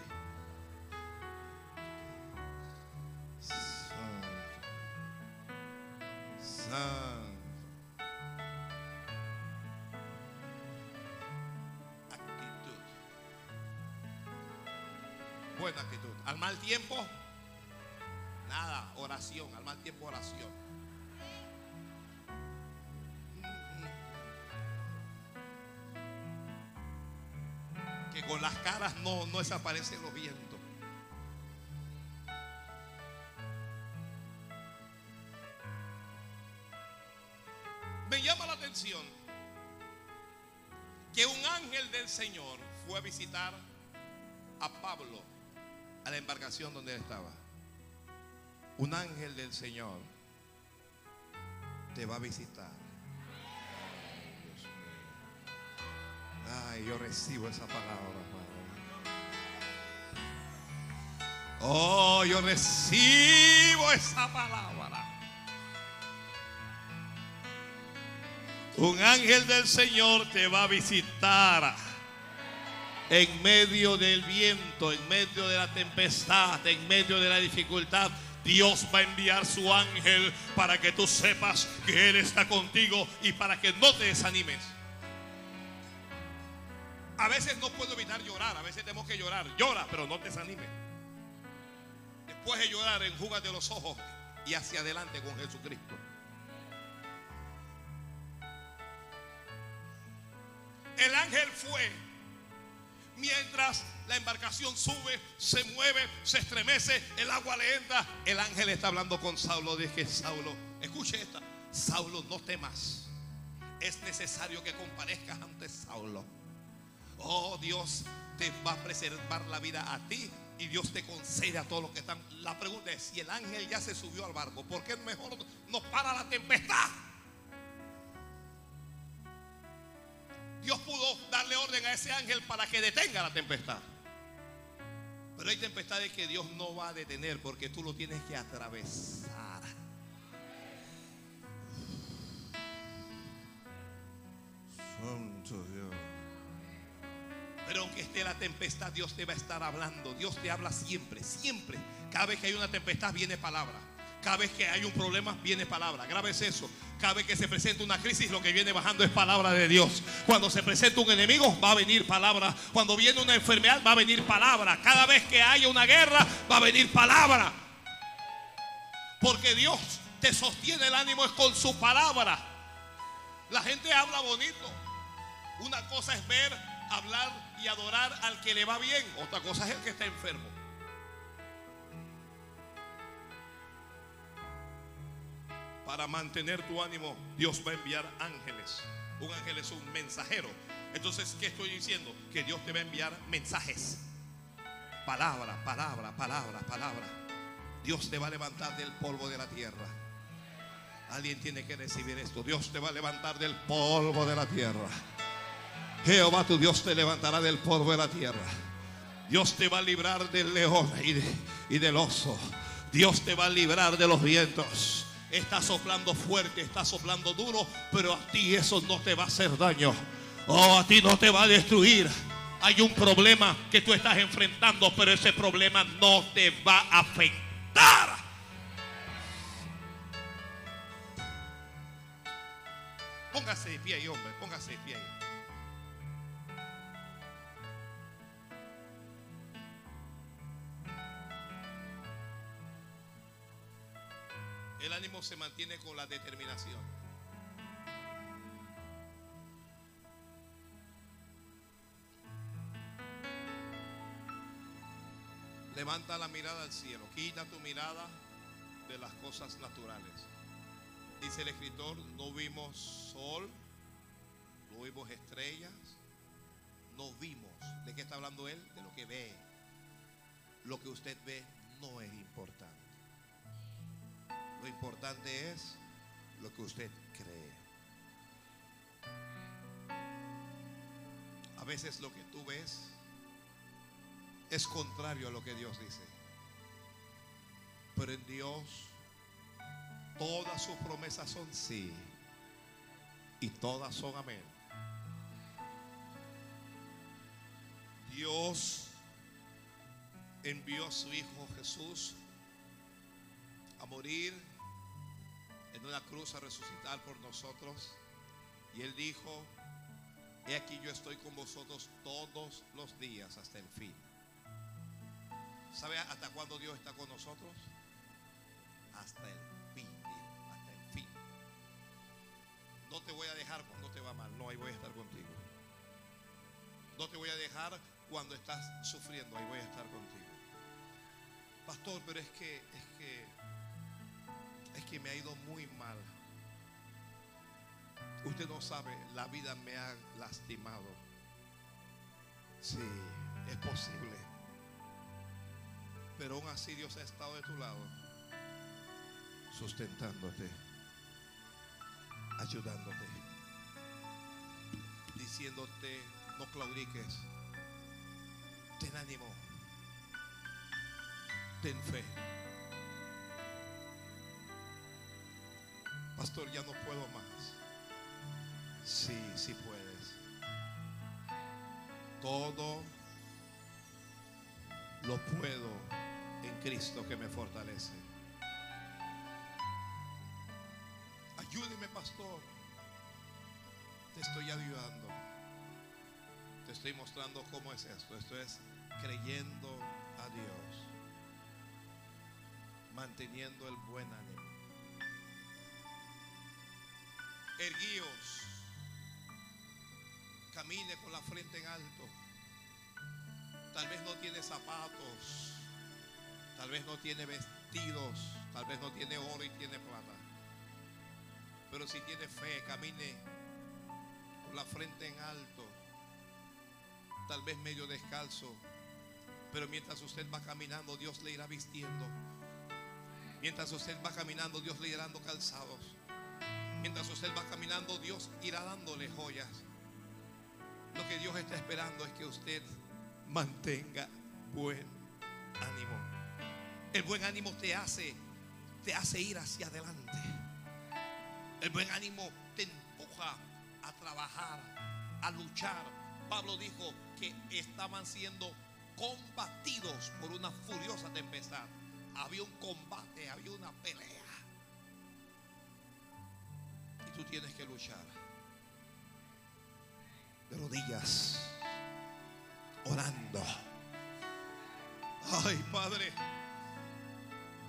Speaker 2: Santo. Santo.
Speaker 1: Buena actitud. Al mal tiempo, Nada, oración, al mal tiempo oración. Que con las caras no, no desaparecen los vientos. Me llama la atención que un ángel del Señor fue a visitar a Pablo a la embarcación donde él estaba. Un ángel del Señor te va a visitar. Ay, yo recibo esa palabra, Padre. Oh, yo recibo esa palabra. Un ángel del Señor te va a visitar en medio del viento, en medio de la tempestad, en medio de la dificultad. Dios va a enviar su ángel para que tú sepas que Él está contigo y para que no te desanimes. A veces no puedo evitar llorar, a veces tenemos que llorar. Llora, pero no te desanimes. Después de llorar, enjúgate los ojos y hacia adelante con Jesucristo. El ángel fue mientras la embarcación sube, se mueve, se estremece, el agua le entra. El ángel está hablando con Saulo. Dije, Saulo, escuche esta. Saulo, no temas. Es necesario que comparezcas ante Saulo. Oh, Dios te va a preservar la vida a ti y Dios te concede a todos los que están. La pregunta es, si el ángel ya se subió al barco, ¿por qué mejor no para la tempestad? Dios pudo darle orden a ese ángel para que detenga la tempestad. Pero hay tempestades que Dios no va a detener porque tú lo tienes que atravesar.
Speaker 2: Santo Dios.
Speaker 1: Pero aunque esté la tempestad, Dios te va a estar hablando. Dios te habla siempre, siempre. Cada vez que hay una tempestad viene palabra. Cada vez que hay un problema viene palabra. Grabes eso. Cada vez que se presenta una crisis, lo que viene bajando es palabra de Dios. Cuando se presenta un enemigo, va a venir palabra. Cuando viene una enfermedad, va a venir palabra. Cada vez que haya una guerra, va a venir palabra. Porque Dios te sostiene el ánimo es con su palabra. La gente habla bonito. Una cosa es ver, hablar y adorar al que le va bien. Otra cosa es el que está enfermo. Para mantener tu ánimo, Dios va a enviar ángeles. Un ángel es un mensajero. Entonces, ¿qué estoy diciendo? Que Dios te va a enviar mensajes. Palabra, palabra, palabra, palabra. Dios te va a levantar del polvo de la tierra. Alguien tiene que recibir esto. Dios te va a levantar del polvo de la tierra. Jehová tu Dios te levantará del polvo de la tierra. Dios te va a librar del león y, y del oso. Dios te va a librar de los vientos. Está soplando fuerte, está soplando duro, pero a ti eso no te va a hacer daño. Oh, a ti no te va a destruir. Hay un problema que tú estás enfrentando, pero ese problema no te va a afectar. Póngase de pie ahí, hombre, póngase de pie ahí. El ánimo se mantiene con la determinación. Levanta la mirada al cielo, quita tu mirada de las cosas naturales. Dice el escritor, no vimos sol, no vimos estrellas, no vimos. ¿De qué está hablando él? De lo que ve. Lo que usted ve no es importante. Lo importante es lo que usted cree. A veces lo que tú ves es contrario a lo que Dios dice. Pero en Dios todas sus promesas son sí y todas son amén. Dios envió a su Hijo Jesús a morir en una cruz a resucitar por nosotros. Y Él dijo, he aquí yo estoy con vosotros todos los días hasta el fin. ¿Sabe hasta cuándo Dios está con nosotros? hasta el fin, hasta el fin. No te voy a dejar cuando te va mal, no, ahí voy a estar contigo. No te voy a dejar cuando estás sufriendo, ahí voy a estar contigo. Pastor, pero es que, es que, es que me ha ido muy mal. Usted no sabe, la vida me ha lastimado. Sí, es posible. Pero aún así Dios ha estado de tu lado, sustentándote, ayudándote, diciéndote, no claudiques, ten ánimo, ten fe. Pastor, ya no puedo más. Sí, sí puedes. Todo lo puedo en Cristo que me fortalece. Ayúdeme, pastor. Te estoy ayudando. Te estoy mostrando cómo es esto. Esto es creyendo a Dios. Manteniendo el buen ánimo. Erguíos. Camine con la frente en alto. Tal vez no tiene zapatos. Tal vez no tiene vestidos. Tal vez no tiene oro y tiene plata. Pero si tiene fe, camine con la frente en alto. Tal vez medio descalzo. Pero mientras usted va caminando, Dios le irá vistiendo. Mientras usted va caminando, Dios le irá dando calzados. Mientras usted va caminando, Dios irá dándole joyas. Lo que Dios está esperando es que usted mantenga buen ánimo. El buen ánimo te hace te hace ir hacia adelante. El buen ánimo te empuja a trabajar, a luchar. Pablo dijo que estaban siendo combatidos por una furiosa tempestad. Había un combate, había una pelea. Tú tienes que luchar. De rodillas. Orando. Ay, Padre.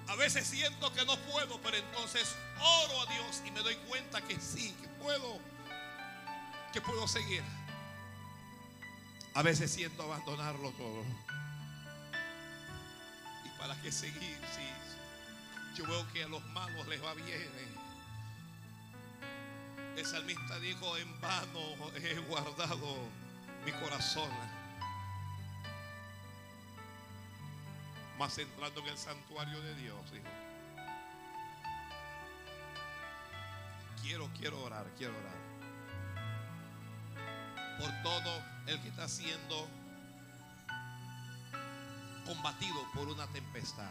Speaker 1: A veces siento que no puedo, pero entonces oro a Dios y me doy cuenta que sí, que puedo, que puedo seguir. A veces siento abandonarlo todo. ¿Y para qué seguir yo veo que a los malos les va bien? El salmista dijo, en vano he guardado mi corazón. Más entrando en el santuario de Dios, hijo. Quiero, quiero orar, quiero orar. Por todo el que está siendo combatido por una tempestad.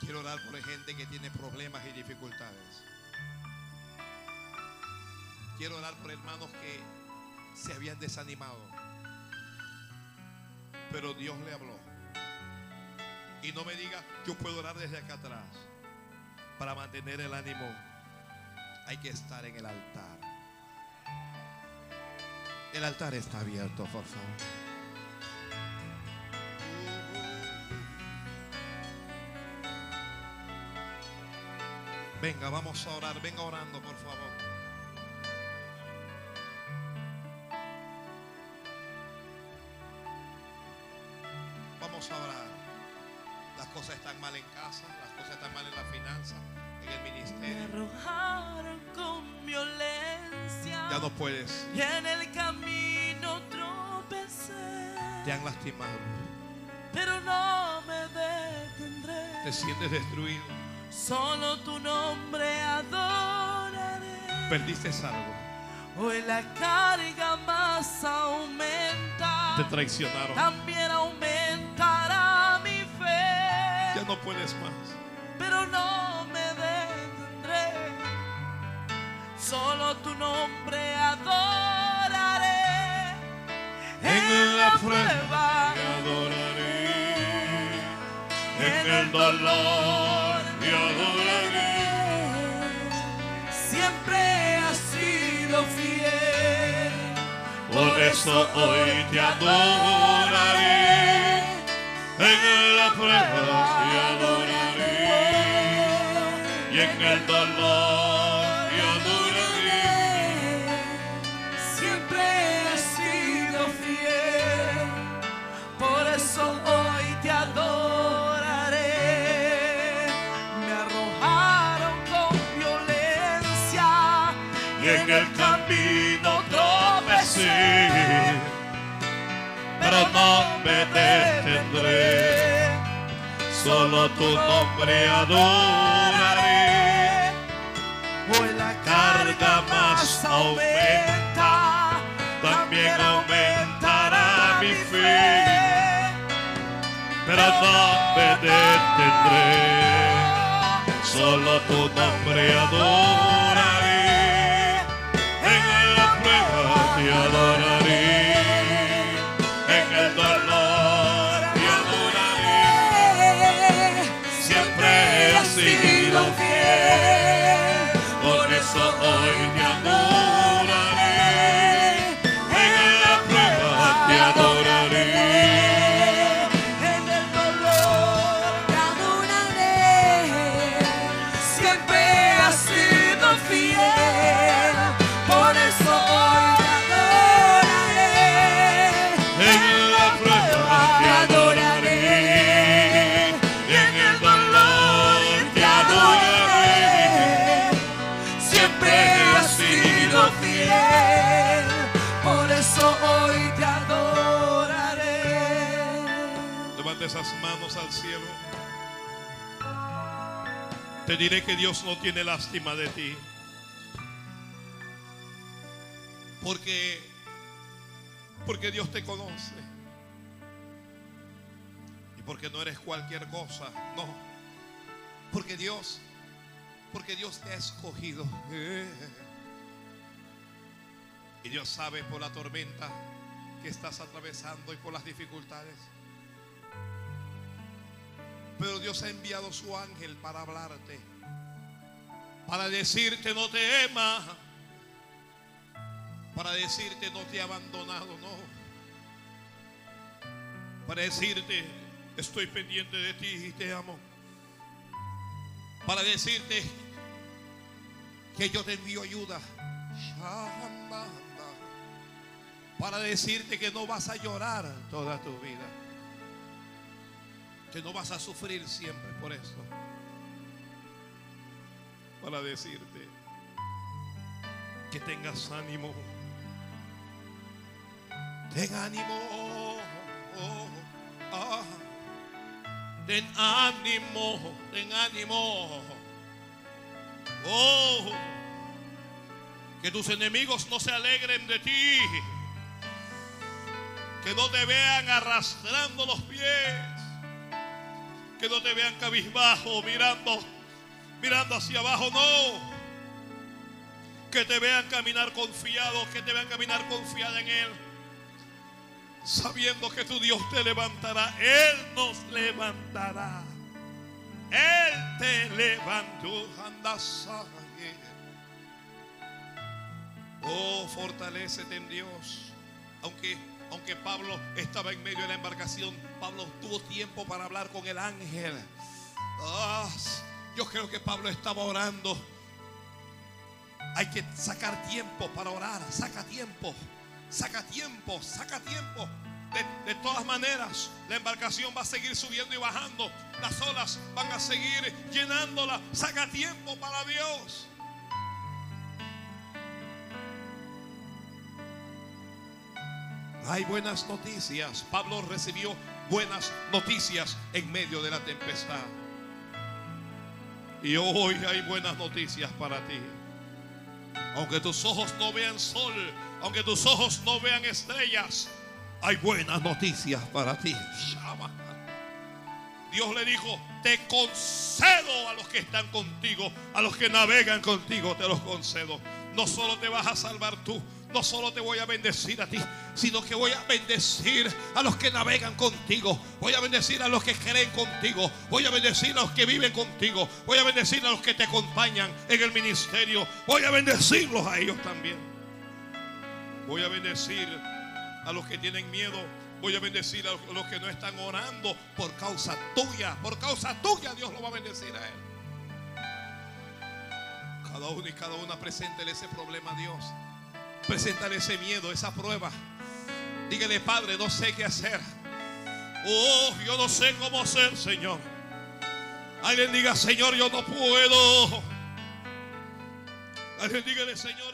Speaker 1: Quiero orar por gente que tiene problemas y dificultades. Quiero orar por hermanos que se habían desanimado. Pero Dios le habló. Y no me diga, yo puedo orar desde acá atrás. Para mantener el ánimo hay que estar en el altar. El altar está abierto, por favor. Venga, vamos a orar. Venga orando, por favor. Te han lastimado.
Speaker 3: pero no me detendré.
Speaker 1: Te sientes destruido.
Speaker 3: Solo tu nombre adoraré.
Speaker 1: Perdiste algo.
Speaker 3: Hoy la carga más aumenta.
Speaker 1: Te traicionaron.
Speaker 3: También aumentará mi fe.
Speaker 1: Ya no puedes más.
Speaker 3: pero no me detendré. Solo tu nombre adoraré en la prueba
Speaker 1: te adoraré,
Speaker 3: en el dolor
Speaker 1: te adoraré.
Speaker 3: Siempre has sido fiel,
Speaker 1: por eso hoy te adoraré, en la prueba te adoraré, y en el dolor tropecé, pero no me detendré. Solo tu nombre adoraré.
Speaker 3: Hoy la
Speaker 1: Carga más aumenta, también aumentará mi fe. Pero no me detendré. Solo tu nombre adoraré. Cielo. Te diré que Dios no tiene lástima de ti. Porque porque Dios te conoce. Y porque no eres cualquier cosa, no. Porque Dios porque Dios te ha escogido. Y Dios sabe por la tormenta que estás atravesando y por las dificultades. Pero Dios ha enviado su ángel para hablarte. Para decirte no te ama. Para decirte no te he abandonado, no. Para decirte estoy pendiente de ti y te amo. Para decirte que yo te envío ayuda. Para decirte que no vas a llorar toda tu vida que no vas a sufrir siempre por eso. Para decirte que tengas ánimo. Ten ánimo. oh. Ten ánimo. Ten ánimo. Oh, que tus enemigos no se alegren de ti. Que no te vean arrastrando los pies que no te vean cabizbajo, mirando, mirando hacia abajo, no. Que te vean caminar confiado, que te vean caminar confiada en Él. Sabiendo que tu Dios te levantará, Él nos levantará. Él te levantó, Oh, fortalecete en Dios. Aunque aunque Pablo estaba en medio de la embarcación, Pablo tuvo tiempo para hablar con el ángel. Ah, yo creo que Pablo estaba orando. Hay que sacar tiempo para orar. Saca tiempo. Saca tiempo. Saca tiempo. De, de todas maneras, la embarcación va a seguir subiendo y bajando. Las olas van a seguir llenándola. Saca tiempo para Dios. Hay buenas noticias. Pablo recibió buenas noticias en medio de la tempestad. Y hoy hay buenas noticias para ti. Aunque tus ojos no vean sol, aunque tus ojos no vean estrellas, hay buenas noticias para ti. Dios le dijo, te concedo a los que están contigo, a los que navegan contigo, te los concedo. No solo te vas a salvar tú, no solo te voy a bendecir a ti, sino que voy a bendecir a los que navegan contigo. Voy a bendecir a los que creen contigo. Voy a bendecir a los que viven contigo. Voy a bendecir a los que te acompañan en el ministerio. Voy a bendecirlos a ellos también. Voy a bendecir a los que tienen miedo. Voy a bendecir a los que no están orando por causa tuya. Por causa tuya Dios lo va a bendecir a él. Cada uno y cada una preséntele ese problema a Dios. Preséntale ese miedo, esa prueba. Dígale, Padre, no sé qué hacer. Oh, yo no sé cómo hacer, Señor. Alguien diga, Señor, yo no puedo. Alguien dígale, Señor,